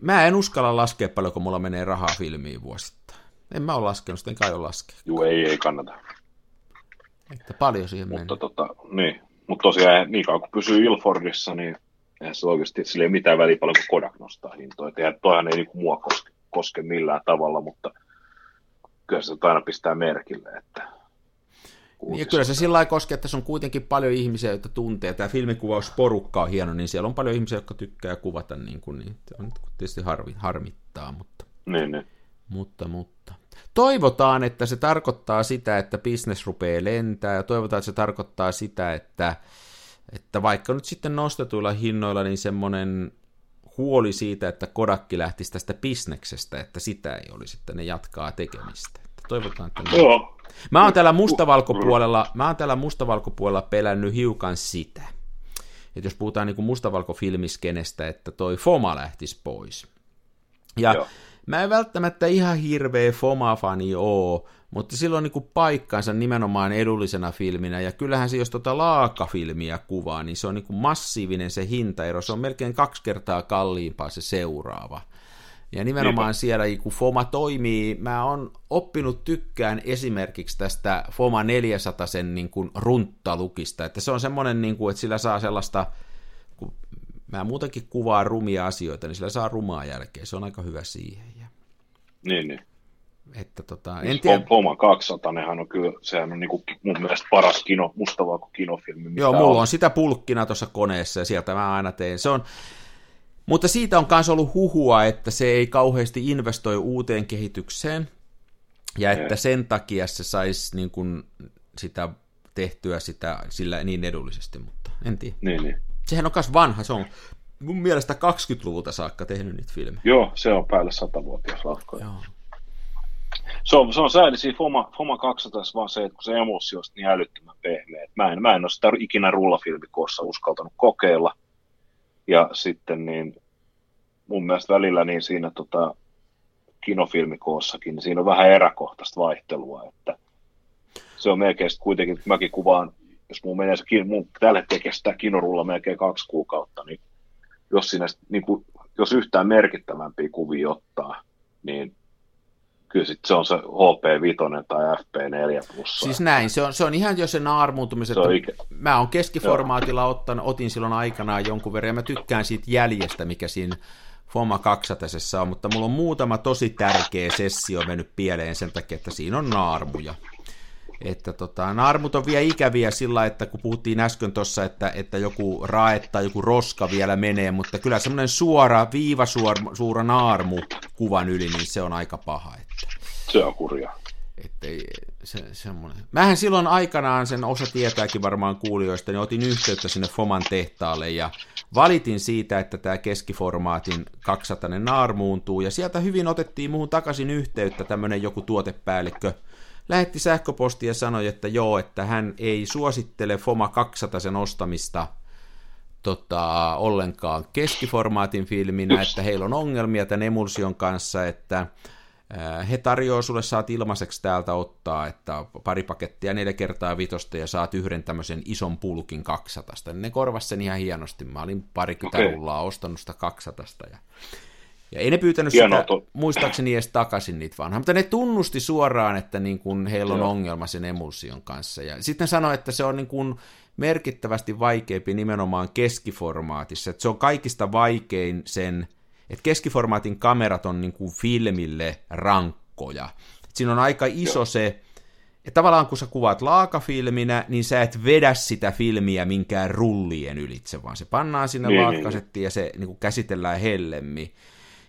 mä en uskalla laskea paljonko mulla menee rahaa filmiin vuosittain. En mä ole laskenut, sitten kai ole laskea. Joo, ei, ei kannata. Että paljon siihen Mutta menee. tota, niin. Mutta tosiaan niin kauan kun pysyy Ilfordissa, niin eihän se oikeasti sillä ei ole mitään väliä paljon, kun Kodak nostaa hintoja. Eihän, toihan ei niinku mua koske, koske millään tavalla, mutta kyllä se aina pistää merkille, että Niin, ja kyllä se sillä lailla koskee, että se on kuitenkin paljon ihmisiä, joita tuntee. Tämä filmikuvausporukka on hieno, niin siellä on paljon ihmisiä, jotka tykkää kuvata, niin, kuin, niin se on tietysti harvi, harmittaa, mutta, Niin, niin. mutta, mutta. Toivotaan, että se tarkoittaa sitä, että business rupeaa lentää, ja toivotaan, että se tarkoittaa sitä, että, että vaikka nyt sitten nostetuilla hinnoilla, niin semmoinen huoli siitä, että Kodakki lähtisi tästä bisneksestä, että sitä ei olisi, että ne jatkaa tekemistä. Että toivotaan, että. Joo, Mä oon täällä mustavalkopuolella, mä oon täällä mustavalkopuolella pelännyt hiukan sitä. Että jos puhutaan niin mustavalkofilmiskenestä, että toi Foma lähtisi pois. Ja Joo. mä en välttämättä ihan hirveä Foma-fani oo, mutta silloin niin paikkansa nimenomaan edullisena filminä, ja kyllähän se, jos tota laakafilmiä kuvaa, niin se on niin kuin massiivinen se hintaero, se on melkein kaksi kertaa kalliimpaa se seuraava. Ja nimenomaan Niinpä. siellä, kun FOMA toimii, mä oon oppinut tykkään esimerkiksi tästä FOMA 400 sen niin kuin runttalukista, että se on semmoinen, niin kuin, että sillä saa sellaista, kun mä muutenkin kuvaan rumia asioita, niin sillä saa rumaa jälkeen, se on aika hyvä siihen. Niin, niin. Että tota, en En tiedä, Oma 200, nehän on kyllä, sehän on niinku mun mielestä paras kino, mustavalko kinofilmi, mitä Joo, mulla on sitä pulkkina tuossa koneessa ja sieltä mä aina teen. Se on, mutta siitä on myös ollut huhua, että se ei kauheasti investoi uuteen kehitykseen ja että sen takia se saisi niin kuin sitä tehtyä sitä, sillä niin edullisesti, mutta en tiedä. Niin, niin. Sehän on myös vanha, se on mun mielestä 20-luvulta saakka tehnyt niitä filmejä. Joo, se on päälle satavuotias lafka. Joo. Se on, se on sääli siinä Foma, Foma 200 vaan se, että kun se emosio on niin älyttömän pehmeä. Mä en, mä en ole sitä ikinä rullafilmikoossa uskaltanut kokeilla. Ja sitten niin mun mielestä välillä niin siinä tota, kinofilmikoossakin, niin siinä on vähän eräkohtaista vaihtelua. Että se on melkein kuitenkin, kun mäkin kuvaan, jos mun menee se, mun tällä hetkellä kestää kinorulla melkein kaksi kuukautta, niin jos, siinä, niin kuin, jos yhtään merkittävämpiä kuvia ottaa, niin kyllä sit se on se HP5 tai FP4 plussa. Siis näin, se on, se on ihan jo se naarmuuntumisen, Se on että ikä- mä oon keskiformaatilla ottanut, otin silloin aikanaan jonkun verran, ja mä tykkään siitä jäljestä, mikä siinä Foma 200 on, mutta mulla on muutama tosi tärkeä sessio mennyt pieleen sen takia, että siinä on naarmuja. Että tota, naarmut on vielä ikäviä sillä, että kun puhuttiin äsken tuossa, että, että joku rae tai joku roska vielä menee, mutta kyllä semmoinen suora, viivasuora naarmu kuvan yli, niin se on aika paha. Että. Se on kurjaa. Että ei, se, semmoinen. Mähän silloin aikanaan, sen osa tietääkin varmaan kuulijoista, niin otin yhteyttä sinne Foman tehtaalle ja valitin siitä, että tämä keskiformaatin 200 naarmuuntuu ja sieltä hyvin otettiin muuhun takaisin yhteyttä tämmöinen joku tuotepäällikkö. Lähetti sähköpostia ja sanoi, että joo, että hän ei suosittele Foma 200 sen ostamista tota, ollenkaan keskiformaatin filminä, että heillä on ongelmia tämän emulsion kanssa, että ää, he tarjoaa sulle, saat ilmaiseksi täältä ottaa, että pari pakettia neljä kertaa vitosta ja saat yhden tämmöisen ison pulkin 200. Ne korvas sen ihan hienosti. Mä olin parikymmentä okay. rullaa ostanut sitä 200. Ja, ja ei ne pyytänyt Hienoa sitä, to- muistaakseni edes takaisin niitä vanhaa, mutta ne tunnusti suoraan, että niin kun heillä on Joo. ongelma sen emulsion kanssa. Ja sitten sanoi, että se on niin kun merkittävästi vaikeampi nimenomaan keskiformaatissa. Että se on kaikista vaikein sen, että keskiformaatin kamerat on niin kuin filmille rankkoja. Et siinä on aika iso Joo. se, että tavallaan kun sä kuvaat laakafilminä, niin sä et vedä sitä filmiä minkään rullien ylitse, vaan se pannaan sinne Niin, niin, niin, laakasettiin ja se niin kuin käsitellään hellemmin.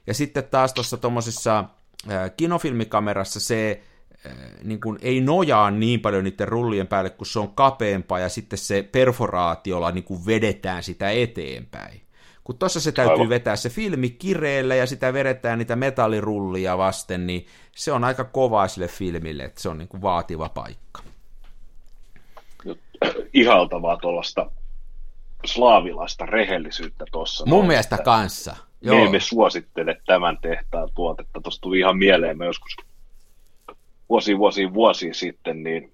Ja sitten taas tuossa tuommoisessa kinofilmikamerassa se niin kuin ei nojaa niin paljon niiden rullien päälle, kun se on kapeampaa ja sitten se perforaatiolla niin kuin vedetään sitä eteenpäin. Kun tuossa se täytyy Aivan. vetää se filmi kireelle ja sitä vedetään niitä metallirullia vasten, niin se on aika kovaa sille filmille, että se on niin kuin vaativa paikka. Ihaltavaa tuollaista slaavilaista rehellisyyttä tuossa. Mun mielestä kanssa. Joo. Me emme suosittele tämän tehtaan tuotetta. Tuosta tuli ihan mieleen me joskus vuosi vuosi vuosi sitten, niin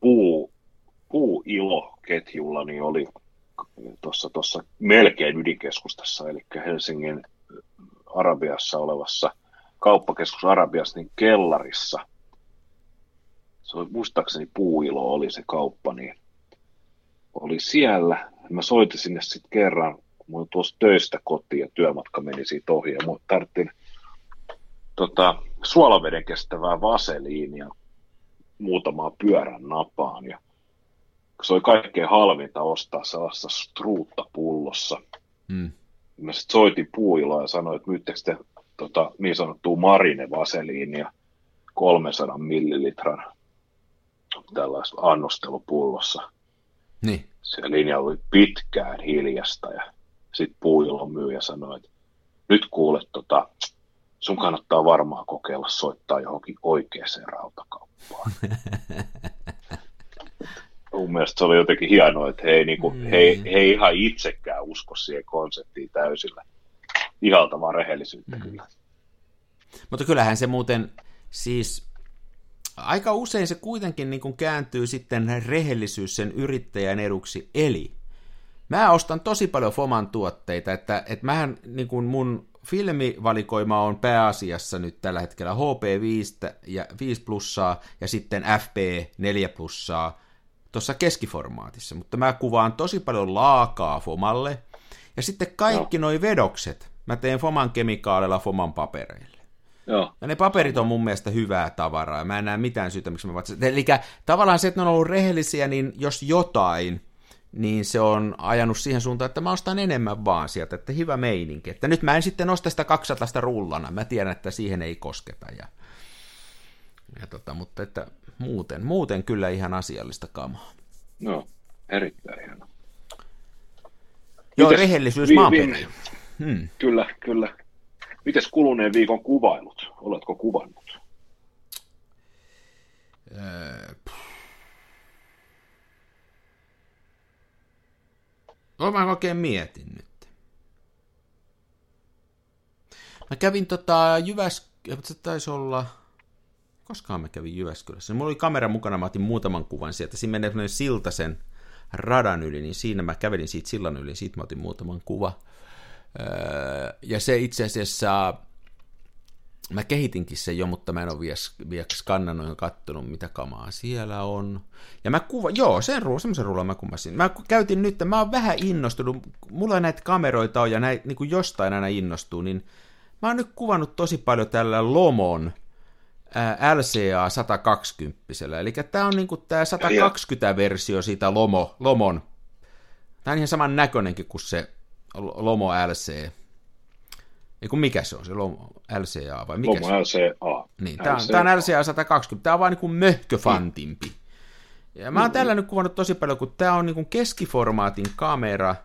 puu, puu ilo ketjulla niin oli tuossa, tuossa melkein ydinkeskustassa, eli Helsingin Arabiassa olevassa kauppakeskus Arabiassa, niin kellarissa. Se oli, muistaakseni puuilo oli se kauppa, niin oli siellä. Mä soitin sinne sitten kerran, kun mä tuossa töistä kotiin ja työmatka meni siitä ohi ja tarvittiin tota, suolaveden kestävää vaseliinia muutamaa pyörän napaan ja se oli kaikkein halvinta ostaa sellaisessa struutta-pullossa. Mm. Mä sitten soitin puuiloa ja sanoin, että myyttekö te tota, niin sanottua marine vaseliinia 300 millilitran tällaisessa annostelupullossa. Niin. Se linja oli pitkään hiljasta ja sitten puuilon myyjä sanoi, että nyt kuulet, tota, sun kannattaa varmaan kokeilla soittaa johonkin oikeaan rautakauppaan. mun mielestä se oli jotenkin hienoa, että he ei, niin kuin, mm. he, he ei ihan itsekään usko siihen konseptiin täysillä. Ihaltavaa rehellisyyttä mm. kyllä. Mutta kyllähän se muuten siis aika usein se kuitenkin niin kuin kääntyy sitten rehellisyys sen yrittäjän eduksi. Eli mä ostan tosi paljon Foman tuotteita, että, että mähän niin kuin mun filmivalikoima on pääasiassa nyt tällä hetkellä HP5 ja 5 plussaa ja sitten FP4 plussaa tuossa keskiformaatissa, mutta mä kuvaan tosi paljon laakaa Fomalle, ja sitten kaikki no. noi vedokset mä teen Foman kemikaalilla Foman papereille. Joo. Ja ne paperit on mun mielestä hyvää tavaraa, ja mä en näe mitään syytä, miksi mä vatsin. Eli tavallaan se, että ne on ollut rehellisiä, niin jos jotain, niin se on ajanut siihen suuntaan, että mä ostan enemmän vaan sieltä, että hyvä meininki. Että nyt mä en sitten osta sitä 200 rullana, mä tiedän, että siihen ei kosketa. Ja, ja tota, mutta että muuten, muuten kyllä ihan asiallista kamaa. No, erittäin hieno. Joo, Mites, rehellisyys vi- vi- hmm. Kyllä, kyllä. Mites kuluneen viikon kuvailut? Oletko kuvannut? Öö, mä oikein mietin nyt. Mä kävin tota Jyväs... Se taisi olla koskaan mä kävin Jyväskylässä. Mulla oli kamera mukana, mä otin muutaman kuvan sieltä. Siinä menee silta sen radan yli, niin siinä mä kävelin siitä sillan yli, siitä mä otin muutaman kuva. Öö, ja se itse asiassa, mä kehitinkin sen jo, mutta mä en ole vielä, vielä skannannut ja kattonut, mitä kamaa siellä on. Ja mä kuva, joo, sen ruuan, semmoisen ruuan mä kuvasin. Mä käytin nyt, mä oon vähän innostunut, mulla näitä kameroita on ja näitä, niin kuin jostain aina innostuu, niin mä oon nyt kuvannut tosi paljon tällä Lomon LCA 120. Eli tämä on niinku tämä 120-versio siitä Lomo, Lomon. Tämä on ihan saman näköinenkin kuin se Lomo LC. Ei kun mikä se on, se Lomo LCA vai mikä Lomo se on? LCA. Niin, tämä, LCA. tämä on LCA 120. Tämä on vaan niin möhköfantimpi. Ja mä oon mm. tällä nyt kuvannut tosi paljon, kun tämä on niin keskiformaatin kamera –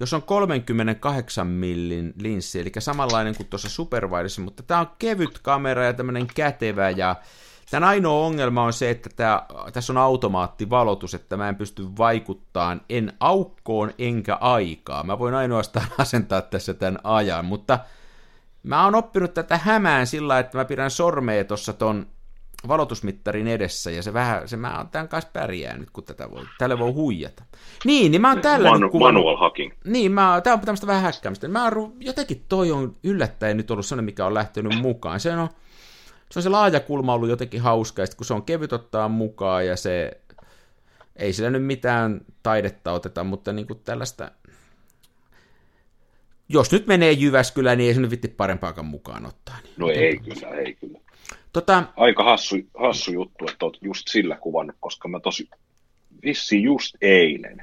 jos on 38 millin linssi, eli samanlainen kuin tuossa Superwideissa, mutta tämä on kevyt kamera ja tämmöinen kätevä ja Tämän ainoa ongelma on se, että tämä, tässä on automaattivalotus, että mä en pysty vaikuttamaan en aukkoon enkä aikaa. Mä voin ainoastaan asentaa tässä tämän ajan, mutta mä oon oppinut tätä hämään sillä, että mä pidän sormea tuossa ton valotusmittarin edessä, ja se vähän, se mä oon tämän kanssa pärjää nyt, kun tätä voi, tällä voi huijata. Niin, niin mä oon tällä Manu, nyt kuvannut, Manual hacking. Niin, mä, tää on tämmöistä vähän häkkäämistä. Mä oon, jotenkin toi on yllättäen nyt ollut sellainen, mikä on lähtenyt mukaan. Se on, se on se laaja kulma ollut jotenkin hauska, ja kun se on kevyt ottaa mukaan, ja se, ei sillä nyt mitään taidetta oteta, mutta niin kuin tällaista, jos nyt menee Jyväskylään, niin ei se nyt vitti parempaakaan mukaan ottaa. Niin no ei kyllä, ei kyllä. Tota... Aika hassu, hassu juttu, että olet just sillä kuvannut, koska mä tosi vissi just eilen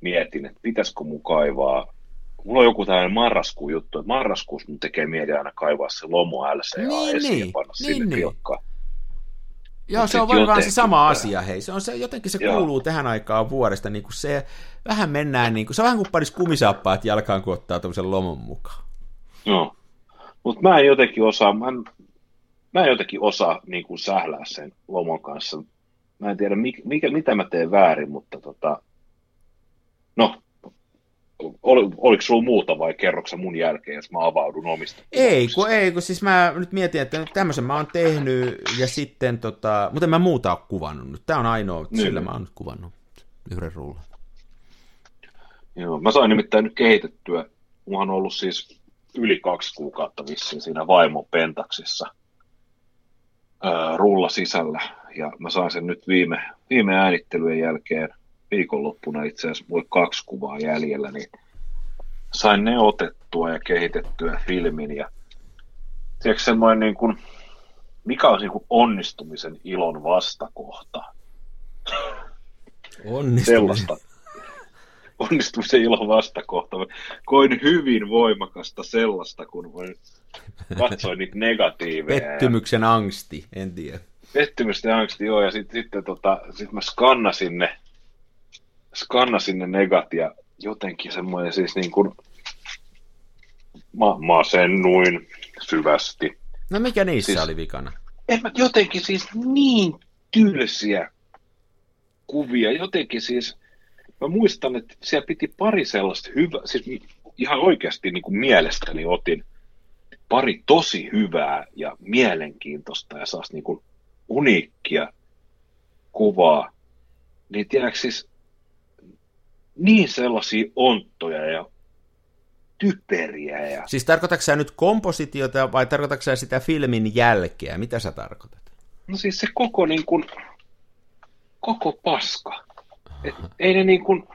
mietin, että pitäisikö mun kaivaa Mulla on joku tällainen marraskuun juttu, että marraskuussa mun tekee mieli aina kaivaa se Lomo LCA niin, esiin niin, ja panna niin, sinne niin. pilkkaan. Joo, se on varmaan se sama asia, hei. Se on se, jotenkin se Joo. kuuluu tähän aikaan vuodesta, niin kuin se vähän mennään, niin kuin, se on vähän kuin paris kumisaappaat jalkaan, kun ottaa tämmöisen lomon mukaan. Joo. Mutta mä en jotenkin osaa, mä en, mä en jotenkin osaa niin kuin sählää sen lomon kanssa. Mä en tiedä, mikä, mikä, mitä mä teen väärin, mutta tota, no, ol, oliko sulla muuta vai kerroksä mun jälkeen, jos mä avaudun omista? Ei, kun ei, kun siis mä nyt mietin, että tämmöisen mä oon tehnyt, ja sitten tota, mutta en mä muuta ole kuvannut nyt. Tää on ainoa, Niin. sillä mä oon nyt kuvannut yhden rullan. Joo, mä sain nimittäin nyt kehitettyä, mulla on ollut siis yli kaksi kuukautta vissiin siinä vaimon pentaksissa ää, rulla sisällä, ja mä sain sen nyt viime, viime äänittelyjen jälkeen viikonloppuna itse asiassa oli kaksi kuvaa jäljellä, niin sain ne otettua ja kehitettyä filmin, ja tiedätkö semmoinen niin kuin, mikä on niin kuin onnistumisen ilon vastakohta? Onnistuminen. sellaista onnistumisen ilon vastakohta. Koin hyvin voimakasta sellaista, kun katsoin niitä negatiiveja. ja Pettymyksen angsti, en tiedä. Pettymystä ja angsti, joo. Ja sitten sit, tota, sit mä skannasin ne, skannasin ne negat ja jotenkin semmoinen siis niin kuin, mä masennuin syvästi. No mikä niissä Siis- oli vikana? en mä jotenkin siis niin tylsiä kuvia, jotenkin siis, mä muistan, että siellä piti pari sellaista hyvää, siis ihan oikeasti niin kuin mielestäni otin pari tosi hyvää ja mielenkiintoista ja saas niin kuin uniikkia kuvaa, niin tiedätkö siis niin sellaisia onttoja ja typeriä ja Siis tarkoitatko sä nyt kompositiota vai tarkoitatko sä sitä filmin jälkeä? Mitä sä tarkoitat? No siis se koko niin kuin, koko paska. Et ei ne niin kuin,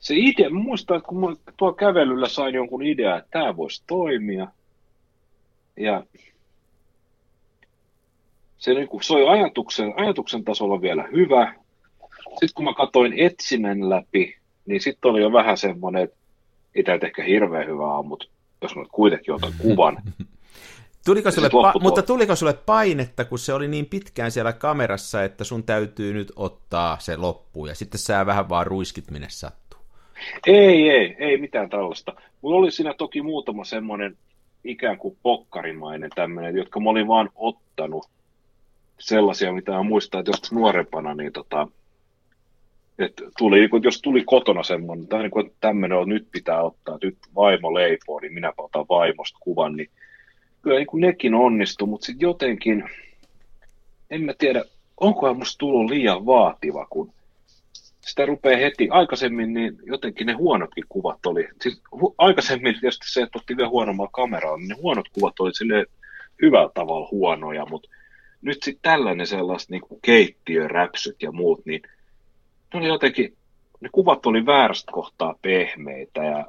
se idea, muistan, että kun tuolla kävelyllä sain jonkun idea, että tämä voisi toimia. Ja se niin kuin soi ajatuksen, ajatuksen tasolla vielä hyvä. Sitten kun mä katsoin etsinnän läpi, niin sitten oli jo vähän semmoinen, että ei tämä ehkä hirveän hyvä ole, mutta jos mä kuitenkin otan kuvan, Tuliko sulle pa- mutta tuliko sulle painetta, kun se oli niin pitkään siellä kamerassa, että sun täytyy nyt ottaa se loppuun ja sitten sä vähän vaan ruiskit minne sattuu? Ei, ei, ei mitään tällaista. Mulla oli siinä toki muutama semmoinen ikään kuin pokkarimainen tämmöinen, jotka mä olin vaan ottanut sellaisia, mitä mä muistan, että joskus nuorempana, niin tota, että tuli, niin kuin, jos tuli kotona semmoinen, tai niin kuin, että tämmöinen on, nyt pitää ottaa, nyt vaimo leipoo, niin minä otan vaimosta kuvan, niin kyllä niin kuin nekin onnistu, mutta sitten jotenkin, en mä tiedä, onkohan musta tullut liian vaativa, kun sitä rupeaa heti, aikaisemmin niin jotenkin ne huonotkin kuvat oli, siis hu, aikaisemmin tietysti se, että otti vielä huonommalla kameralla, niin ne huonot kuvat oli silleen hyvällä tavalla huonoja, mutta nyt sitten tällainen sellaiset niin keittiöräpsyt ja muut, niin ne oli jotenkin, ne kuvat oli väärästä kohtaa pehmeitä ja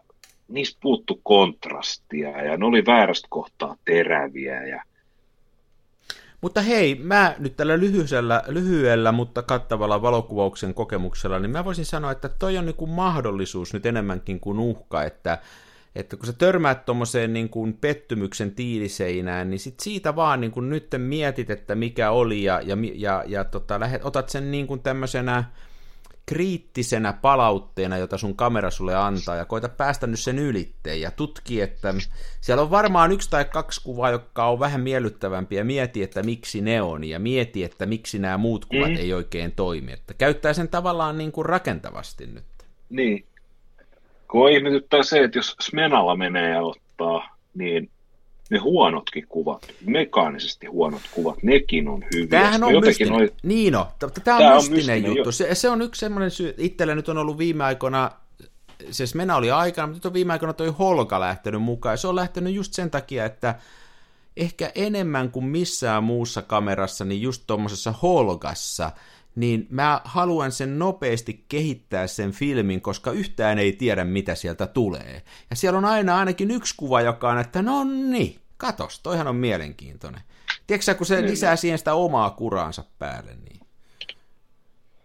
niistä puuttu kontrastia ja ne oli väärästä kohtaa teräviä ja Mutta hei, mä nyt tällä lyhyellä, lyhyellä, mutta kattavalla valokuvauksen kokemuksella, niin mä voisin sanoa, että toi on niin kuin mahdollisuus nyt enemmänkin kuin uhka, että, että kun sä törmäät tuommoiseen niin kuin pettymyksen tiiliseinään, niin sit siitä vaan niin kuin nyt mietit, että mikä oli, ja, ja, ja, ja tota, lähet, otat sen niin kuin tämmöisenä kriittisenä palautteena, jota sun kamera sulle antaa, ja koita päästä nyt sen ylitteen, ja tutki, että siellä on varmaan yksi tai kaksi kuvaa, jotka on vähän miellyttävämpiä, ja mieti, että miksi ne on, ja mieti, että miksi nämä muut kuvat mm. ei oikein toimi, että käyttää sen tavallaan niin kuin rakentavasti nyt. Niin. Kun ihmetyttää se, että jos Smenalla menee ja ottaa, niin ne huonotkin kuvat, mekaanisesti huonot kuvat, nekin on hyviä. Tämähän on mystinen. noi- Niin on. Tämä on on mystinen, mystinen juttu. Se, se on yksi semmoinen syy. Itsellä nyt on ollut viime aikoina, siis Mena oli aikana, mutta nyt on viime aikoina toi Holga lähtenyt mukaan. Ja se on lähtenyt just sen takia, että ehkä enemmän kuin missään muussa kamerassa, niin just tuommoisessa Holgassa, niin mä haluan sen nopeasti kehittää sen filmin, koska yhtään ei tiedä, mitä sieltä tulee. Ja siellä on aina ainakin yksi kuva, joka on, että no niin, katos, toihan on mielenkiintoinen. Tiedätkö sä, kun se Niin. lisää siihen sitä omaa kuraansa päälle, niin...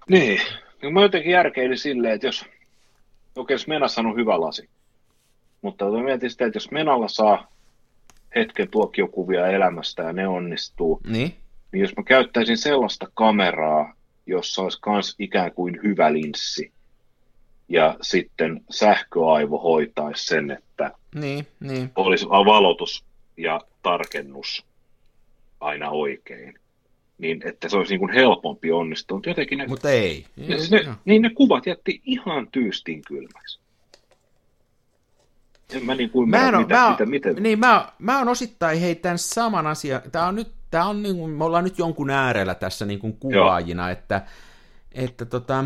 Niin. No mä jotenkin järkeilin silleen, että jos, okei, Smenassa on hyvä lasi, mutta mä mietin sitä, että jos Menalla saa hetken tuokiokuvia elämästä ja ne onnistuu, Niin? niin jos mä käyttäisin sellaista kameraa, jossa olisi myös ikään kuin hyvä linssi, ja sitten sähköaivo hoitaisi sen, että Niin, niin. olisi valotus ja tarkennus aina oikein. Niin, että se olisi niin kuin helpompi onnistua. Mutta jotenkin ne, Mutta ei. ne, siis ne, niin ne kuvat jätti ihan tyystin kylmäksi. En mä niin kuin Mä en oo, mitä, mä, mitä, miten... niin, mä, mä on osittain hei tämän saman asian, tää on nyt, tää on niin kuin, me ollaan nyt jonkun äärellä tässä niin kuin kuvaajina, että, että tota,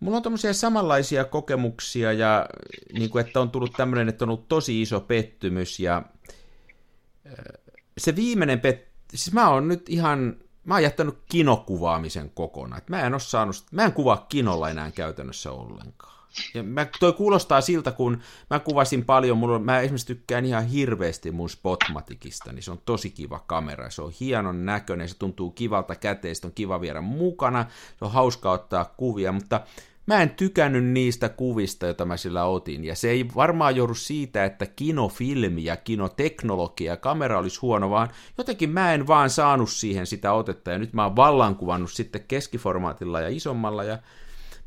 mulla on tommosia samanlaisia kokemuksia ja niin kuin, että on tullut tämmöinen, että on ollut tosi iso pettymys ja se viimeinen pet, siis mä oon nyt ihan, mä oon jättänyt kinokuvaamisen kokonaan, että mä en oo saanut, mä en kuvaa kinolla enää käytännössä ollenkaan. Ja mä, toi kuulostaa siltä, kun mä kuvasin paljon, mulla, mä esimerkiksi tykkään ihan hirveästi mun Spotmaticista, niin se on tosi kiva kamera, se on hienon näköinen, se tuntuu kivalta käteen, se on kiva viedä mukana, se on hauska ottaa kuvia, mutta mä en tykännyt niistä kuvista, joita mä sillä otin, ja se ei varmaan joudu siitä, että kinofilmi ja kinoteknologia ja kamera olisi huono, vaan jotenkin mä en vaan saanut siihen sitä otetta, ja nyt mä oon vallankuvannut sitten keskiformaatilla ja isommalla, ja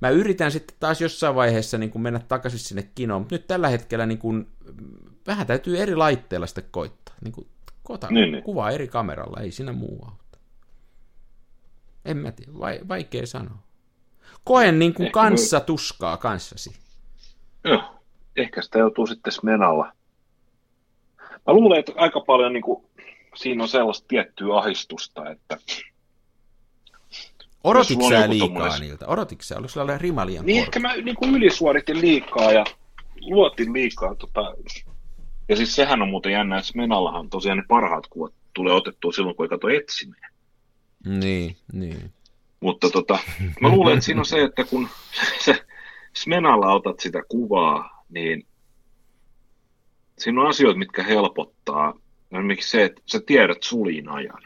mä yritän sitten taas jossain vaiheessa niin kuin mennä takaisin sinne kinoon, mutta nyt tällä hetkellä niin kuin, vähän täytyy eri laitteella sitten koittaa. Niin kuin, koota, Niin, niin. kuvaa eri kameralla, ei siinä muu auta. En mä tiedä, vai, vaikea sanoa. Koen niin kuin Ehkä kanssa tuskaa kanssasi. Joo, ehkä sitä joutuu sitten smenalla. Mä luulen, että aika paljon niin kuin, siinä on sellaista tiettyä ahistusta, että on sä joku liikaa tommones- niiltä? Orotitko sä? Oliko sulla rima liian niin ehkä mä niin kuin ylisuoritin liikaa ja luotin liikaa. Tota, ja siis sehän on muuten jännä, että Smenallahan tosiaan ne parhaat kuvat tulee otettua silloin, kun ei katso etsimeen. Niin, niin. Mutta tota, mä luulen, että siinä on se, että kun sä Smenalla otat sitä kuvaa, niin siinä on asioita, mitkä helpottaa. Esimerkiksi se, että sä tiedät sulin ajan.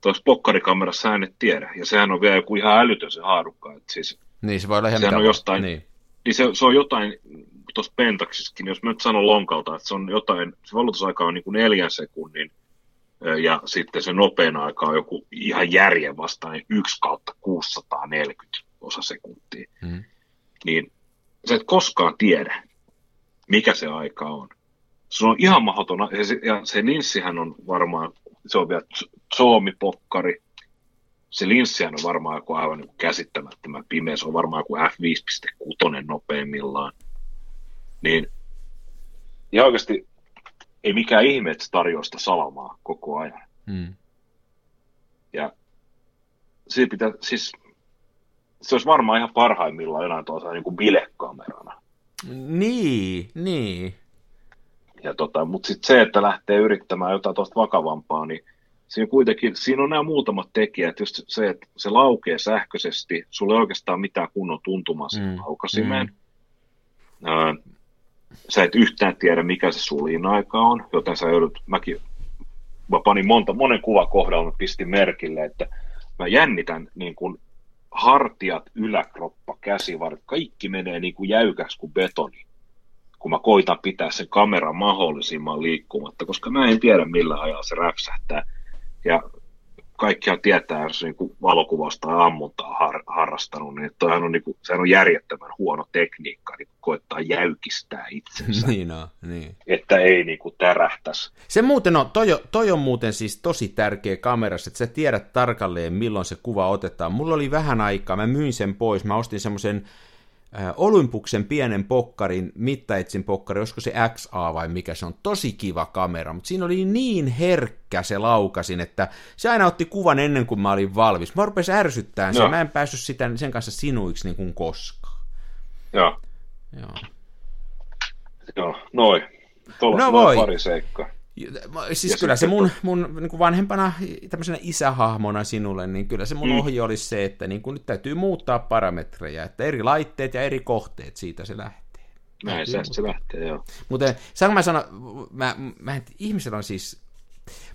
Tuossa pokkarikamerassa sä et tiedä, ja sehän on vielä joku ihan älytön se haarukka. Että siis, Niin, se voi olla ihan Sehän on jostain- Niin. niin se, se, on jotain, tuossa Pentaxissakin, jos mä nyt sanon lonkalta, että se on jotain, se valutusaika on niin kuin neljän sekunnin, ja sitten se nopein aika on joku ihan järjen vastainen 1 kautta 640 osa sekuntia. Mm. Niin sä et koskaan tiedä, mikä se aika on. Se on ihan mahdoton, ja se, ja se linssihän on varmaan, se on vielä zoomipokkari, se linssihän on varmaan joku aivan niin käsittämättömän pimeä, se on varmaan joku f5.6 nopeimmillaan. Niin, ja oikeasti ei mikään ihme, että se tarjoaa sitä salamaa koko ajan. Mm. Ja siinä pitää, siis se olisi varmaan ihan parhaimmillaan jonain tuossa niin bilekamerana. Niin, niin. Ja tota, mutta sitten se, että lähtee yrittämään jotain tuosta vakavampaa, niin siinä kuitenkin, siinä on nämä muutamat tekijät, just se, että se laukee sähköisesti, sulla ei oikeastaan mitään kunnon tuntumaa Mm, mm, laukasimeen. Mm. Sä et yhtään tiedä, mikä se sulin aika on, joten sä joudut, mäkin, mä panin monta, monen kuvan kohdalla, mä pistin merkille, että mä jännitän niin kuin hartiat, yläkroppa, käsivarret, kaikki menee niin kuin jäykäksi kuin betoni kun mä koitan pitää sen kameran mahdollisimman liikkumatta, koska mä en tiedä millä ajalla se räpsähtää. Ja kaikkihan tietää, jos niin kuin valokuvausta ja ammuntaa har, harrastanut, niin toihan on, niin kuin, sehän on järjettömän huono tekniikka, niin koittaa jäykistää itsensä, Niin on, niin. että ei niin kuin tärähtäisi. Se muuten on, toi, on- toi on muuten siis tosi tärkeä kamerassa, että sä tiedät tarkalleen, milloin se kuva otetaan. Mulla oli vähän aikaa, mä myin sen pois, mä ostin semmoisen Olympuksen pienen pokkarin, mittaetsin pokkari, olisiko se XA vai mikä se on, tosi kiva kamera, mutta siinä oli niin herkkä se laukasin, että se aina otti kuvan ennen kuin mä olin valmis. Mä rupesin ärsyttämään sen, mä en päässyt sitä, sen kanssa sinuiksi niin kuin koskaan. Joo, Joo. joo, noin. Tuolla no voi. pari seikkaa. Siis Ja kyllä se mun, mun niin kuin vanhempana tämmöisenä isähahmona sinulle, niin kyllä se mun mm. Ohje olisi se, että niin kuin nyt täytyy muuttaa parametreja, että eri laitteet ja eri kohteet, siitä se lähtee. Näin se, se lähtee, joo. Mutta saanko mä sanoa, mä, mä, en- ihmisellä on siis,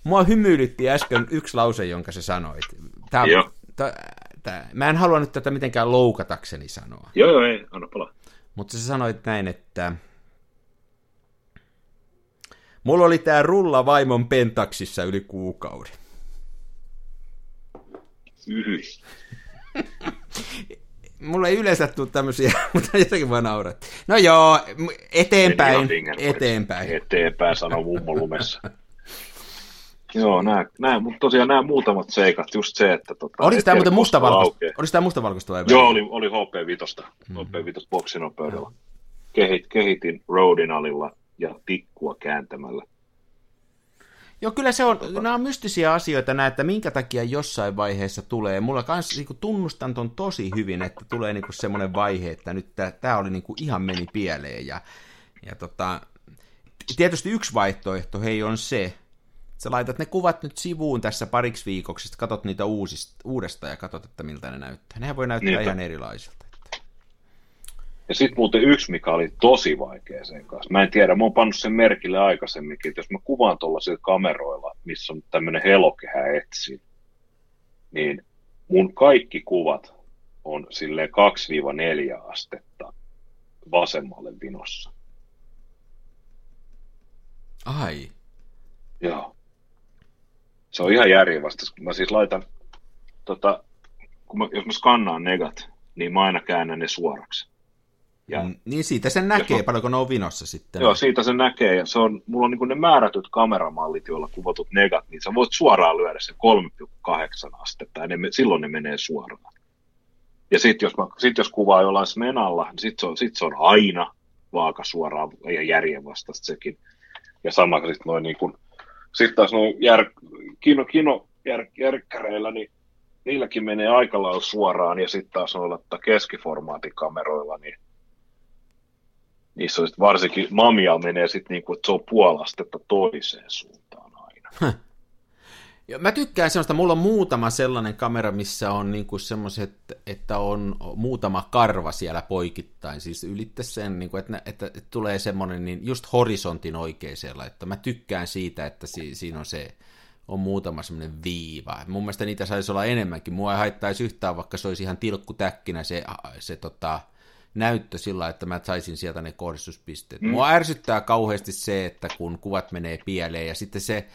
mua hymyilytti äsken yksi lause, jonka sä sanoit. Tää, Joo. tää, tää, mä en halua nyt tätä mitenkään loukatakseni sanoa, Joo, joo, ei, anna palaa. mutta sä sanoit näin, että mulla oli tää rulla vaimon pentaksissa yli kuukauden. Yhy. Mulla ei yleensä tule tämmöisiä, mutta jotenkin voi nauraa. No joo, eteenpäin, eteenpäin. Eteenpäin, sanoo mummo lumessa. Joo, nämä, nämä, mutta tosiaan nämä muutamat seikat, just se, että... Tota, Oliko tämä muuten mustavalkoista? Oliko tämä mustavalkoista vai? Joo, oli, oli HP5, mm. HP5 boksinopeudella. Kehit, kehitin Rodinalilla ja tikkua kääntämällä. Joo, kyllä se on, nämä on mystisiä asioita nämä, että minkä takia jossain vaiheessa tulee. Mulla kans niin tunnustan ton tosi hyvin, että tulee niin semmoinen vaihe, että nyt tämä oli niin ihan meni pieleen. Ja, ja tota, tietysti yksi vaihtoehto hei on se, sä laitat ne kuvat nyt sivuun tässä pariksi viikoksi, sitten katot niitä uusista, uudestaan ja katsot, että miltä ne näyttää. Nehän voi näyttää Niinpä. ihan erilaisilta. Ja sitten muuten yksi, mikä oli tosi vaikea sen kanssa. Mä en tiedä, mä oon pannut sen merkille aikaisemminkin, että jos mä kuvaan tuollaisilla kameroilla, missä on tämmöinen helokehä etsin, niin mun kaikki kuvat on sille 2-4 astetta vasemmalle vinossa. Ai. Joo. Se on ihan järjenvasta. Mä siis laitan, tota, kun mä, jos mä skannaan negat, niin mä aina käännän ne suoraksi. Ja, mm, niin siitä sen näkee, mä, paljonko ne on vinossa sitten. Joo, siitä sen näkee, ja se on, mulla on niin ne määrätyt kameramallit, joilla kuvatut negat, niin sä voit suoraan lyödä se 3,8 astetta, ja ne, silloin ne menee suoraan. Ja sitten jos, sit jos kuvaa jollain smenalla, niin sitten se, on, sit se on aina vaaka suoraan ja järjenvastaista sekin. Ja sama sitten noin niin kuin, sitten taas noin jär, kino, kino jär, järkkäreillä, niin niilläkin menee aika lailla suoraan, ja sitten taas noilla keskiformaatikameroilla, niin niissä on varsinkin mamia menee sitten niin kuin, että se on puolastetta toiseen suuntaan aina. Ja mä tykkään sellaista, mulla on muutama sellainen kamera, missä on niinku semmoiset, että on muutama karva siellä poikittain, siis ylittä sen, niinku, että, että, että, tulee semmoinen niin just horisontin oikeisella, että mä tykkään siitä, että si, siinä on se, on muutama semmoinen viiva. Mun mielestä niitä saisi olla enemmänkin, mua ei haittaisi yhtään, vaikka se olisi ihan tilkkutäkkinä se, se tota, näyttö sillä, että mä saisin sieltä ne kohdistuspisteet. Mm. Mua ärsyttää kauheasti se, että kun kuvat menee pieleen ja sitten se,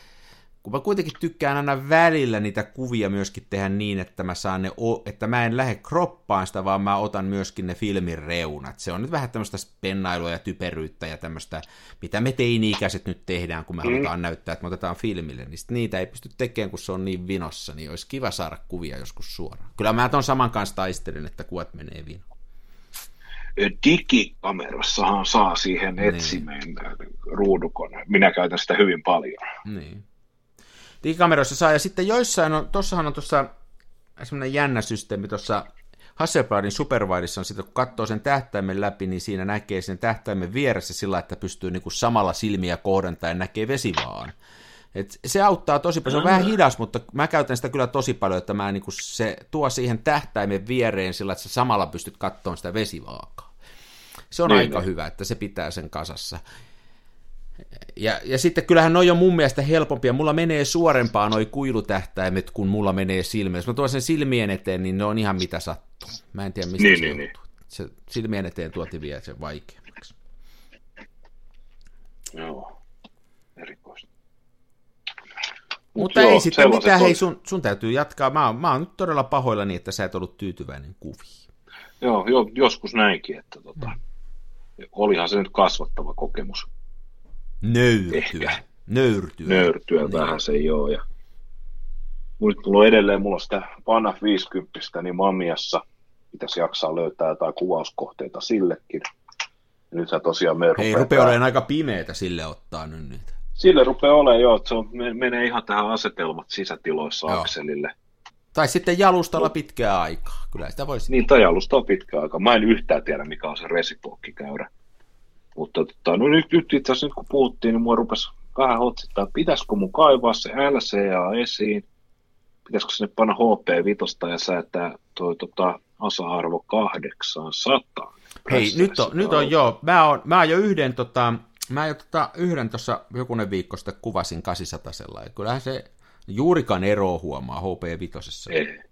kun mä kuitenkin tykkään aina välillä niitä kuvia myöskin tehdä niin, että mä saan ne, että mä en lähde kroppaan sitä, vaan mä otan myöskin ne filmin reunat. Se on nyt vähän tämmöistä pennailua ja typeryyttä ja tämmöistä, mitä me teini-ikäiset nyt tehdään, kun me mm. halutaan näyttää, että me otetaan filmille, niin niitä ei pysty tekemään, kun se on niin vinossa, niin olisi kiva saada kuvia joskus suoraan. Kyllä mä ton saman kanssa taistelin, että kuvat menee vinoon digikamerassahan saa siihen niin. etsimeen ruudukon. Minä käytän sitä hyvin paljon. Niin. Digikameroissa saa, ja sitten joissain on, tossahan on tuossa semmoinen jännä systeemi tuossa Hasselbladin Superwideissa on sitten, kun katsoo sen tähtäimen läpi, niin siinä näkee sen tähtäimen vieressä sillä, että pystyy niinku samalla silmiä kohdentaen ja näkee vesivaan. Et se auttaa tosi paljon, se on vähän hidas, mutta mä käytän sitä kyllä tosi paljon, että mä niinku se tuo siihen tähtäimen viereen sillä, että sä samalla pystyt katsomaan sitä vesivaakaa. Se on niin, aika niin. hyvä, että se pitää sen kasassa. Ja, ja sitten kyllähän ne on jo mun mielestä helpompia. Mulla menee suorempaa noi kuilutähtäimet, kun mulla menee silmiin. Jos mä tuon sen silmien eteen, niin ne on ihan mitä sattuu. Mä en tiedä, mistä niin, se niin, niin. Se silmien eteen tuoti vie sen vaikeammaksi. Joo, erikoista. Mutta Joo, ei sitten mitään, on... hei sun, sun täytyy jatkaa. Mä oon, mä oon nyt todella pahoillani, että sä et ollut tyytyväinen kuviin. Joo, jo, joskus näinkin, että tota, mm. Olihan se nyt kasvattava kokemus. Nöyrtyä. Ehkä. Nöyrtyä. Nöyrtyä niin. vähän se joo. Ja nyt mulla on edelleen, mulla on sitä Pana 50, niin Mamiassa pitäisi jaksaa löytää jotain kuvauskohteita sillekin. Ja nythän tosiaan me Hei, rupeaa olemaan aika pimeitä sille ottaa nyt niitä. Sille rupeaa olemaan, joo, että se on, menee ihan tähän asetelmat sisätiloissa joo. akselille. Tai sitten jalustalla pitkää aikaa. Kyllä sitä voisi. Niin, tai jalustalla pitkää aikaa. Mä en yhtään tiedä, mikä on se resipookkikäyrä. Mutta tota, no nyt, nyt itse asiassa kun puhuttiin, niin mua rupesi vähän hotsittaa, pitäisikö mun kaivaa se LCA esiin, pitäisikö sinne panna HP5 ja säätää toi tota, asa-arvo 800. Hei, nyt on, nyt on joo, mä oon, mä oon jo yhden, tota, mä jo tota, yhden tuossa jokunen viikko sitten kuvasin 800 ja kyllähän se juurikaan eroa huomaa HP5. Ei.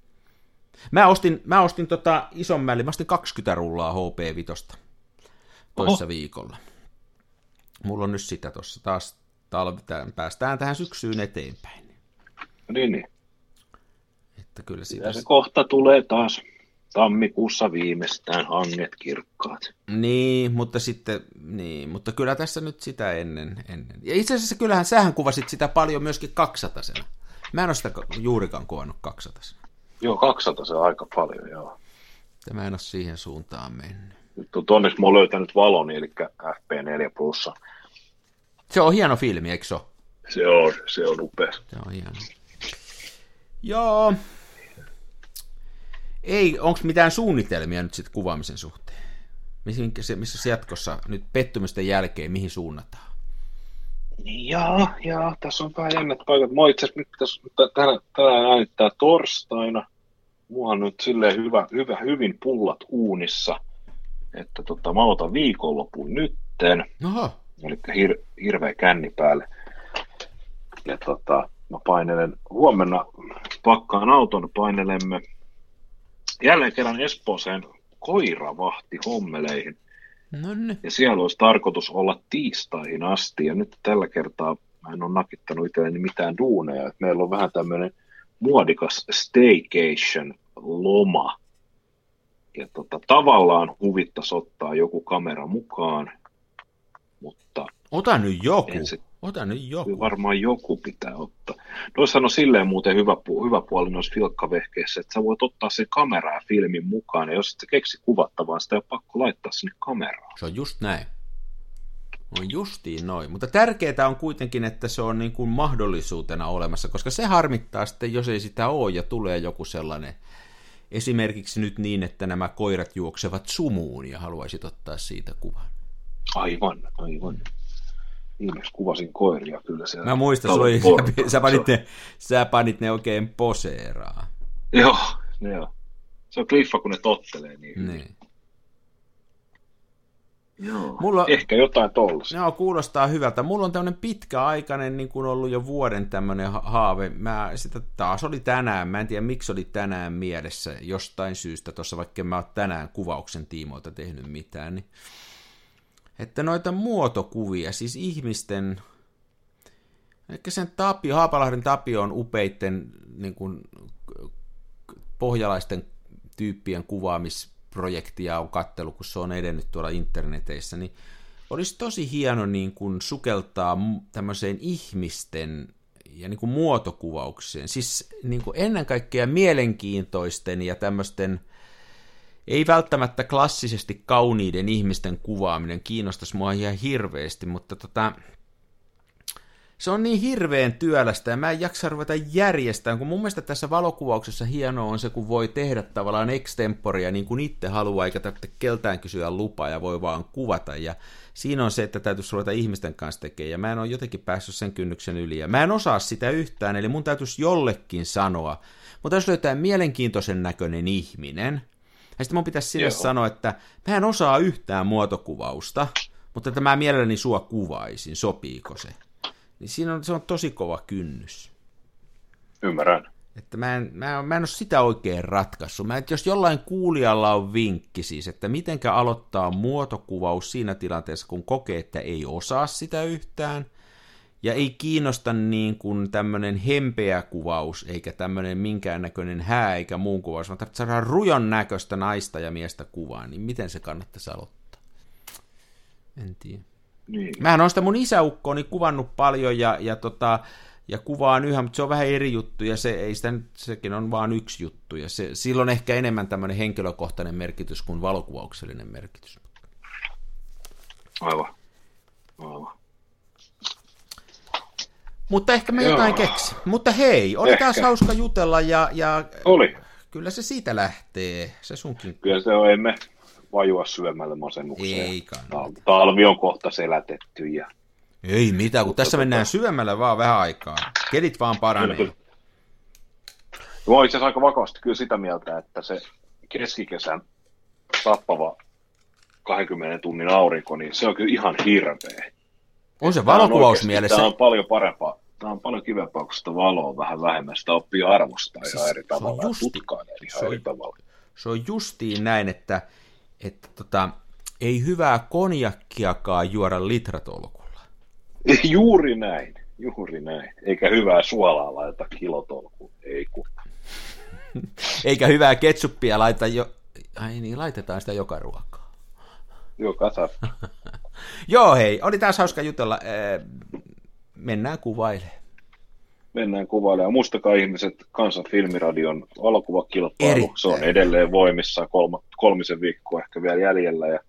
Mä ostin, mä ostin tota ison mällin, mä ostin 20 rullaa HP5 toissa Oho. viikolla. Mulla on nyt sitä tuossa taas talvi, päästään tähän syksyyn eteenpäin. Niin, niin. Et Että kyllä siitä... Ja se kohta tulee taas tammikuussa viimeistään hanget kirkkaat. Niin, mutta sitten, niin, mutta kyllä tässä nyt sitä ennen, ennen. Ja itse asiassa kyllähän sähän kuvasit sitä paljon myöskin kaksatasena. Mä en ole sitä juurikaan kuvannut kaksatasena. Joo, 200 se on aika paljon, joo. Tämä en ole siihen suuntaan mennyt. Nyt onneksi mä oon löytänyt valoni, eli FP4 Plussa. Se on hieno filmi, eikö se ole? Se on, se on upea. Se on hieno. Joo. Ei, onko mitään suunnitelmia nyt sitten kuvaamisen suhteen? Missä missä jatkossa nyt pettymysten jälkeen, mihin suunnataan? Joo, joo, tässä on vähän jännät paikat. Mä itse asiassa nyt pitäisi, tänään, tänään äänittää torstaina. Mulla on nyt silleen hyvä, hyvä, hyvin pullat uunissa, että tota, mä otan viikonlopun nytten. Oho. Eli hir, hirveä känni päälle. Ja tota, mä painelen huomenna, pakkaan auton, painelemme jälleen kerran Espooseen koiravahti hommeleihin. No niin. Ja siellä olisi tarkoitus olla tiistaihin asti, ja nyt tällä kertaa mä en ole nakittanut itselleni mitään duuneja. että meillä on vähän tämmöinen muodikas staycation-loma. Ja tota, tavallaan huvittaisi ottaa joku kamera mukaan, mutta Ota nyt joku. Ensin- Ota nyt joku. varmaan joku pitää ottaa. Noissa on silleen muuten hyvä, pu- hyvä puoli noissa filkkavehkeissä, että sä voit ottaa sen kameraa filmin mukaan, ja jos et keksi kuvattavaa, sitä ole pakko laittaa sinne kameraan. Se on just näin. On justiin noin. Mutta tärkeää on kuitenkin, että se on niin kuin mahdollisuutena olemassa, koska se harmittaa sitten, jos ei sitä ole ja tulee joku sellainen, esimerkiksi nyt niin, että nämä koirat juoksevat sumuun ja haluaisit ottaa siitä kuvan. Aivan, aivan. Viimeksi kuvasin koiria kyllä siellä. Mä muistan, talon sulla oli, portailla. sä, panit ne, sä panit ne oikein poseeraa. on- Joo, joo. Se on kliffa, kun ne tottelee niin. Niin. Joo. Mulla- Ehkä jotain tollasta. Joo, kuulostaa hyvältä. Mulla on tämmöinen pitkäaikainen, niin kuin ollut jo vuoden tämmöinen ha- haave. Mä sitä taas oli tänään, mä en tiedä miksi oli tänään mielessä jostain syystä tuossa, vaikka mä oon tänään kuvauksen tiimoilta tehnyt mitään, niin että noita muotokuvia, siis ihmisten, ehkä sen Tapio, Haapalahden Tapio on upeitten niin kuin, pohjalaisten tyyppien kuvaamisprojektia on kattelu, kun se on edennyt tuolla interneteissä, niin olisi tosi hieno niin kuin sukeltaa tämmöiseen ihmisten ja niin kuin muotokuvaukseen. Siis niin kuin ennen kaikkea mielenkiintoisten ja tämmöisten ei välttämättä klassisesti kauniiden ihmisten kuvaaminen kiinnostaisi mua ihan hirveästi, mutta tota, se on niin hirveän työlästä ja mä en jaksa ruveta järjestämään, kun mun mielestä tässä valokuvauksessa hienoa on se, kun voi tehdä tavallaan extemporia niin kuin itse haluaa, eikä tarvitse keltään kysyä lupaa ja voi vaan kuvata. Ja siinä on se, että täytyisi ruveta ihmisten kanssa tekemään, ja mä en ole jotenkin päässyt sen kynnyksen yli. Ja mä en osaa sitä yhtään, eli mun täytyisi jollekin sanoa, mutta jos löytää mielenkiintoisen näköinen ihminen, ja sitten mun pitäisi sille Joo. sanoa, että mä en osaa yhtään muotokuvausta, mutta että mä mielelläni sua kuvaisin, sopiiko se? Niin siinä on, se on tosi kova kynnys. Ymmärrän. Että mä en, mä, en- mä en ole sitä oikein ratkaissut. Mä, että jos jollain kuulijalla on vinkki siis, että mitenkä aloittaa muotokuvaus siinä tilanteessa, kun kokee, että ei osaa sitä yhtään, ja ei kiinnosta niin kuin tämmöinen hempeä kuvaus, eikä tämmöinen minkäännäköinen hää eikä muun kuvaus, vaan tarvitsee saada rujon näköistä naista ja miestä kuvaa, niin miten se kannattaisi aloittaa? En tiedä. Niin. Mähän on sitä mun isäukkooni kuvannut paljon ja, ja, tota, ja kuvaan yhä, mutta se on vähän eri juttu ja se, ei sitä, sekin on vaan yksi juttu. Ja se, sillä on ehkä enemmän tämmöinen henkilökohtainen merkitys kuin valokuvauksellinen merkitys. Aivan. Aivan. Mutta ehkä me Joo. jotain keksi. Mutta hei, oli Ehkä. taas hauska jutella ja, ja Oli. kyllä se siitä lähtee. Se sunkin. Kyllä se on, emme vajua syömällä masennukseen. Ei kannata. Tal- Talvi on kohta selätetty ja Ei mitään, kun tässä mennään syömällä vaan vähän aikaa. Kelit vaan paranee. Kyllä. Mä oon itse asiassa aika vakavasti kyllä sitä mieltä, että se keskikesän tappava 20 tunnin aurinko, niin se on kyllä ihan hirveä. On se on valokuvausmielessä. oikeasti- Tää on paljon parempaa. Tämä on paljon kivempaa, kun sitä valoa on vähän vähemmän. Sitä oppii arvostaa Siis ihan eri se on tavalla ja justi- ihan se eri tavalla. Se on justiin näin, että, että tota, ei hyvää konjakkiakaan juoda litratolkulla. Juuri näin, juuri näin. Eikä hyvää suolaa laita kilotolkuun, ei kun. Eikä hyvää ketsuppia laita jo... Ai niin, laitetaan sitä joka ruokaa. Joo, kasa. Joo, hei, oli taas hauska jutella. Mennään kuvailemaan. Mennään kuvailemaan. Muistakaa ihmiset Kansan filmiradion valokuvakilpailu. Erittäin. Se on edelleen voimissa kolma, kolmisen viikkoa ehkä vielä jäljellä. Ja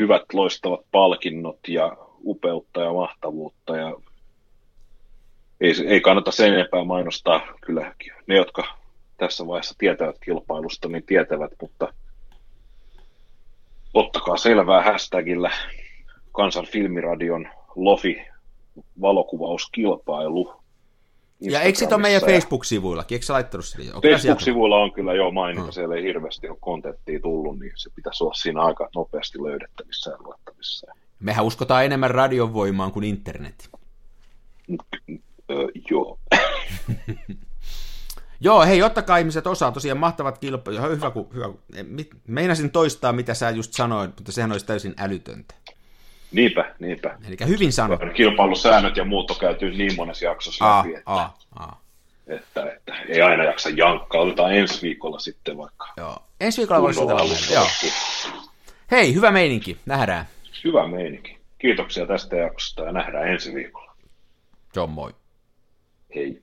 hyvät loistavat palkinnot ja upeutta ja mahtavuutta. Ja ei, ei kannata sen enempää mainostaa. Kyllä ne, jotka tässä vaiheessa tietävät kilpailusta, niin tietävät, mutta ottakaa selvää hashtagillä Kansan filmiradion Lofi valokuvauskilpailu. Ja eikö se ole meidän. Facebook-sivuillakin? Eikö sä laittanut sitä? Facebook-sivuilla on kyllä jo mainita, Mm. siellä ei hirveästi ole kontenttia tullut, niin se pitäisi olla siinä aika nopeasti löydettävissä ja luettavissa. Mehän uskotaan enemmän radion voimaan kuin internet. Öö, joo. Joo, hei, ottakaa ihmiset osaa, tosiaan mahtavat kilpailut. Hyvä, kun, hyvä, kun- meinasin toistaa, mitä sä just sanoit, mutta sehän olisi täysin älytöntä. Niinpä, niinpä. Eli hyvin sanottu. Kilpailusäännöt ja muut on käyty niin monessa jaksossa A, läpi, että, a, a. että, että, ei aina jaksa jankkaa. Otetaan ensi viikolla sitten vaikka. Joo. Ensi viikolla voisi jutella. Joo. Hei, hyvä meininki. Nähdään. Hyvä meininki. Kiitoksia tästä jaksosta ja nähdään ensi viikolla. John, moi. Hei.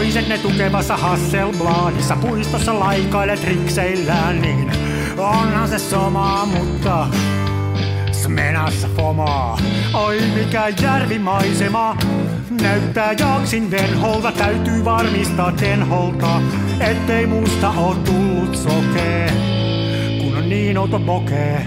Toiset ne tukevassa Hasselbladissa puistossa laikailet rikseillään, niin onhan se sama, mutta smenassa fomaa. Oi mikä järvimaisema, näyttää jaksin venholta, täytyy varmistaa tenholta, ettei musta oo tullut sokee, kun on niin outo pokee.